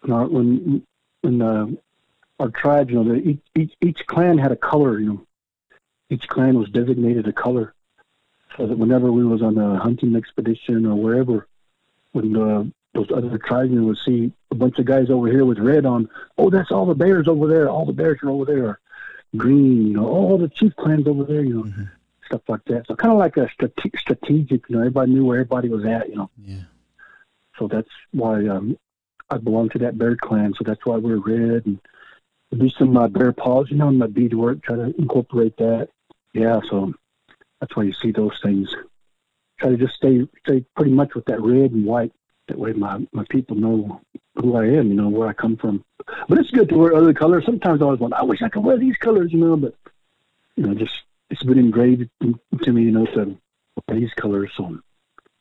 uh, when when uh, our tribes, you know, the, each, each each clan had a color. You know, each clan was designated a color, so that whenever we was on a hunting expedition or wherever, when uh, those other tribesmen would see a bunch of guys over here with red on, oh, that's all the bears over there. All the bears are over there. Green, you know, all the chief clans over there. You know. Mm-hmm stuff like that. So kind of like a strate- strategic, you know, everybody knew where everybody was at, you know. Yeah. So that's why um, I belong to that bear clan. So that's why we're red and do some uh, bear paws, you know, in my bead work, try to incorporate that. Yeah, so that's why you see those things. Try to just stay stay pretty much with that red and white. That way my, my people know who I am, you know, where I come from. But it's good to wear other colors. Sometimes I always want, I wish I could wear these colors, you know, but, you know, just it's been engraved to me, you know, to these colors. So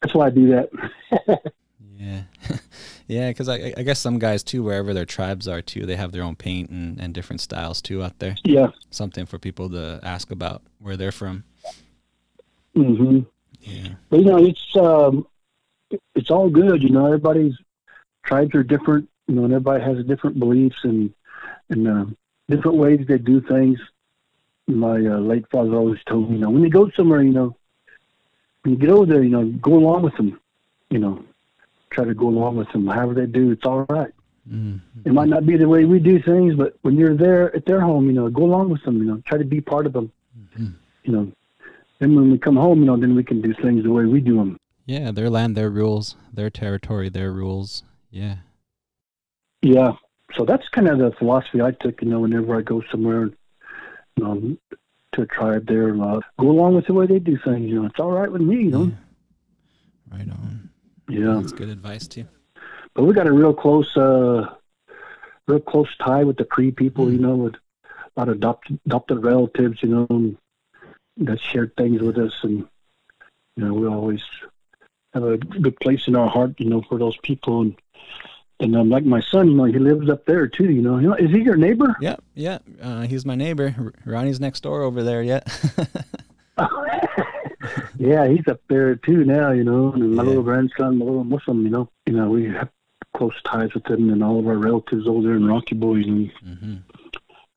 that's why I do that. yeah, yeah, because I, I guess some guys too, wherever their tribes are too, they have their own paint and, and different styles too out there. Yeah, something for people to ask about where they're from. hmm Yeah, but you know, it's um, it's all good. You know, everybody's tribes are different. You know, and everybody has different beliefs and and uh, different ways they do things my uh, late father always told me, you know, when you go somewhere, you know, when you get over there, you know, go along with them, you know, try to go along with them. However they do, it's all right. mm-hmm. It might not be the way we do things, but when you're there at their home, you know, go along with them, you know, try to be part of them, mm-hmm. you know. Then when we come home, you know, then we can do things the way we do them. Yeah, their land, their rules, their territory, their rules. Yeah. Yeah. So that's kind of the philosophy I took, you know, whenever I go somewhere um, to a tribe there. Uh, go along with the way they do things. You know, it's all right with me. You know. Yeah. Right on. Yeah, that's good advice too. But we got a real close, uh, real close tie with the Cree people. Mm. You know, with a lot of adopted, adopted relatives. You know, that shared things with us, and you know, we always have a good place in our heart. You know, for those people and and um, like my son, you know, he lives up there too. You know, is he your neighbor? Yeah, yeah, uh, he's my neighbor. Ronnie's next door over there. Yeah. yeah, he's up there too now. You know, and my yeah. little grandson, my little Muslim. You know, you know, we have close ties with him and all of our relatives over there in Rocky Boys. And mm-hmm.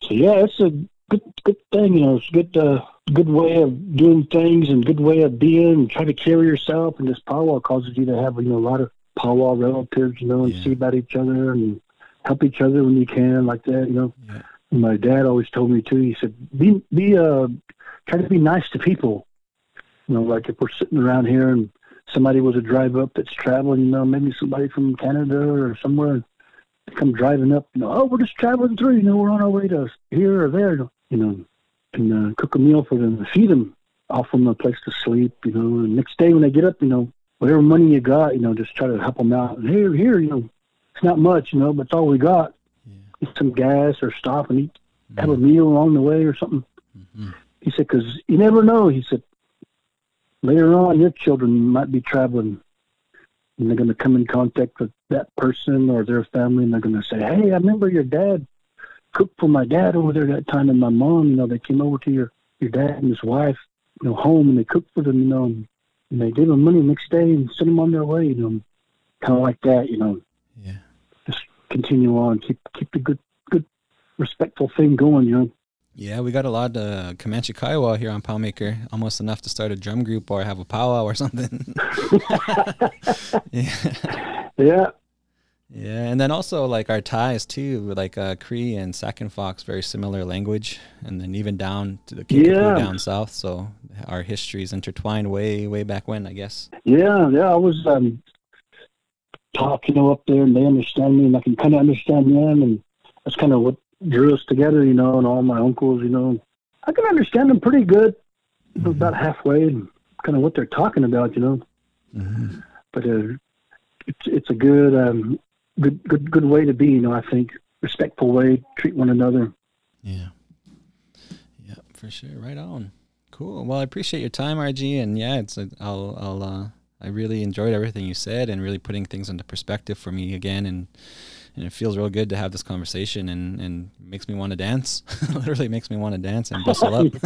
so, yeah, it's a good, good thing. You know, it's a good, uh, good way of doing things and good way of being and try to carry yourself. And this powwow causes you to have, you know, a lot of powwow relatives, you know, and yeah. see about each other and help each other when you can, like that, you know. Yeah. My dad always told me too. He said, "Be be uh, try to be nice to people." You know, like if we're sitting around here and somebody was a drive up that's traveling, you know, maybe somebody from Canada or somewhere come driving up, you know, oh, we're just traveling through, you know, we're on our way to here or there, you know, and uh, cook a meal for them, feed them, offer them a place to sleep, you know, and next day when they get up, you know, whatever money you got, you know, just try to help them out. And here, here, you know, it's not much, you know, but it's all we got. Yeah. Get some gas or stop and eat, mm-hmm. have a meal along the way or something. Mm-hmm. He said, because you never know. He said, later on, your children might be traveling and they're going to come in contact with that person or their family and they're going to say, hey, I remember your dad cooked for my dad over there that time and my mom, you know, they came over to your, your dad and his wife you know, home and they cooked for them, you know, and, they gave them money the next day and sent them on their way, you know, kind of like that, you know. Yeah. Just continue on, keep keep the good good respectful thing going, you know. Yeah, we got a lot of Comanche Kiowa here on Poundmaker, almost enough to start a drum group or have a powwow or something. yeah. Yeah. Yeah, and then also like our ties too, like uh, Cree and Sac and Fox, very similar language, and then even down to the Kickapoo Yeah. down south. So our histories intertwined way, way back when, I guess. Yeah, yeah. I was um, talking you know, up there, and they understand me, and I can kind of understand them, and that's kind of what drew us together, you know. And all my uncles, you know, I can understand them pretty good, know, about halfway, kind of what they're talking about, you know. Mm-hmm. But uh, it's it's a good um, good good good way to be, you know. I think respectful way, treat one another. Yeah. Yeah, for sure. Right on. Cool. Well, I appreciate your time, RG, and yeah, it's a, I'll I'll uh, I really enjoyed everything you said and really putting things into perspective for me again, and and it feels real good to have this conversation and and makes me want to dance. Literally makes me want to dance and bustle up.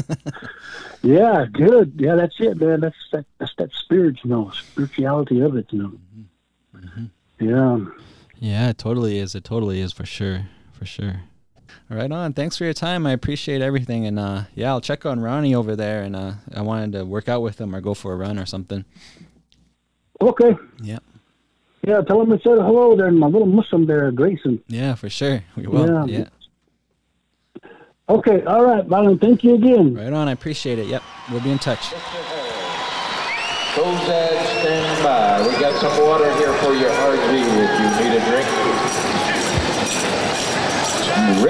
Yeah, good. Yeah, that's it, man. That's that, that's that spirit, you know, spirituality of it, you know. Yeah. Yeah, it totally is. It totally is for sure. For sure. Right on. Thanks for your time. I appreciate everything. And uh, yeah, I'll check on Ronnie over there. And uh, I wanted to work out with him or go for a run or something. Okay. Yeah. Yeah, tell him I said hello there, my little Muslim there, Grayson. Yeah, for sure. We will. Yeah. Yeah. Okay, all right, Byron. Thank you again. Right on. I appreciate it. Yep. We'll be in touch. Kozad, stand by. We got some water here for you, RG, if you need a drink. Some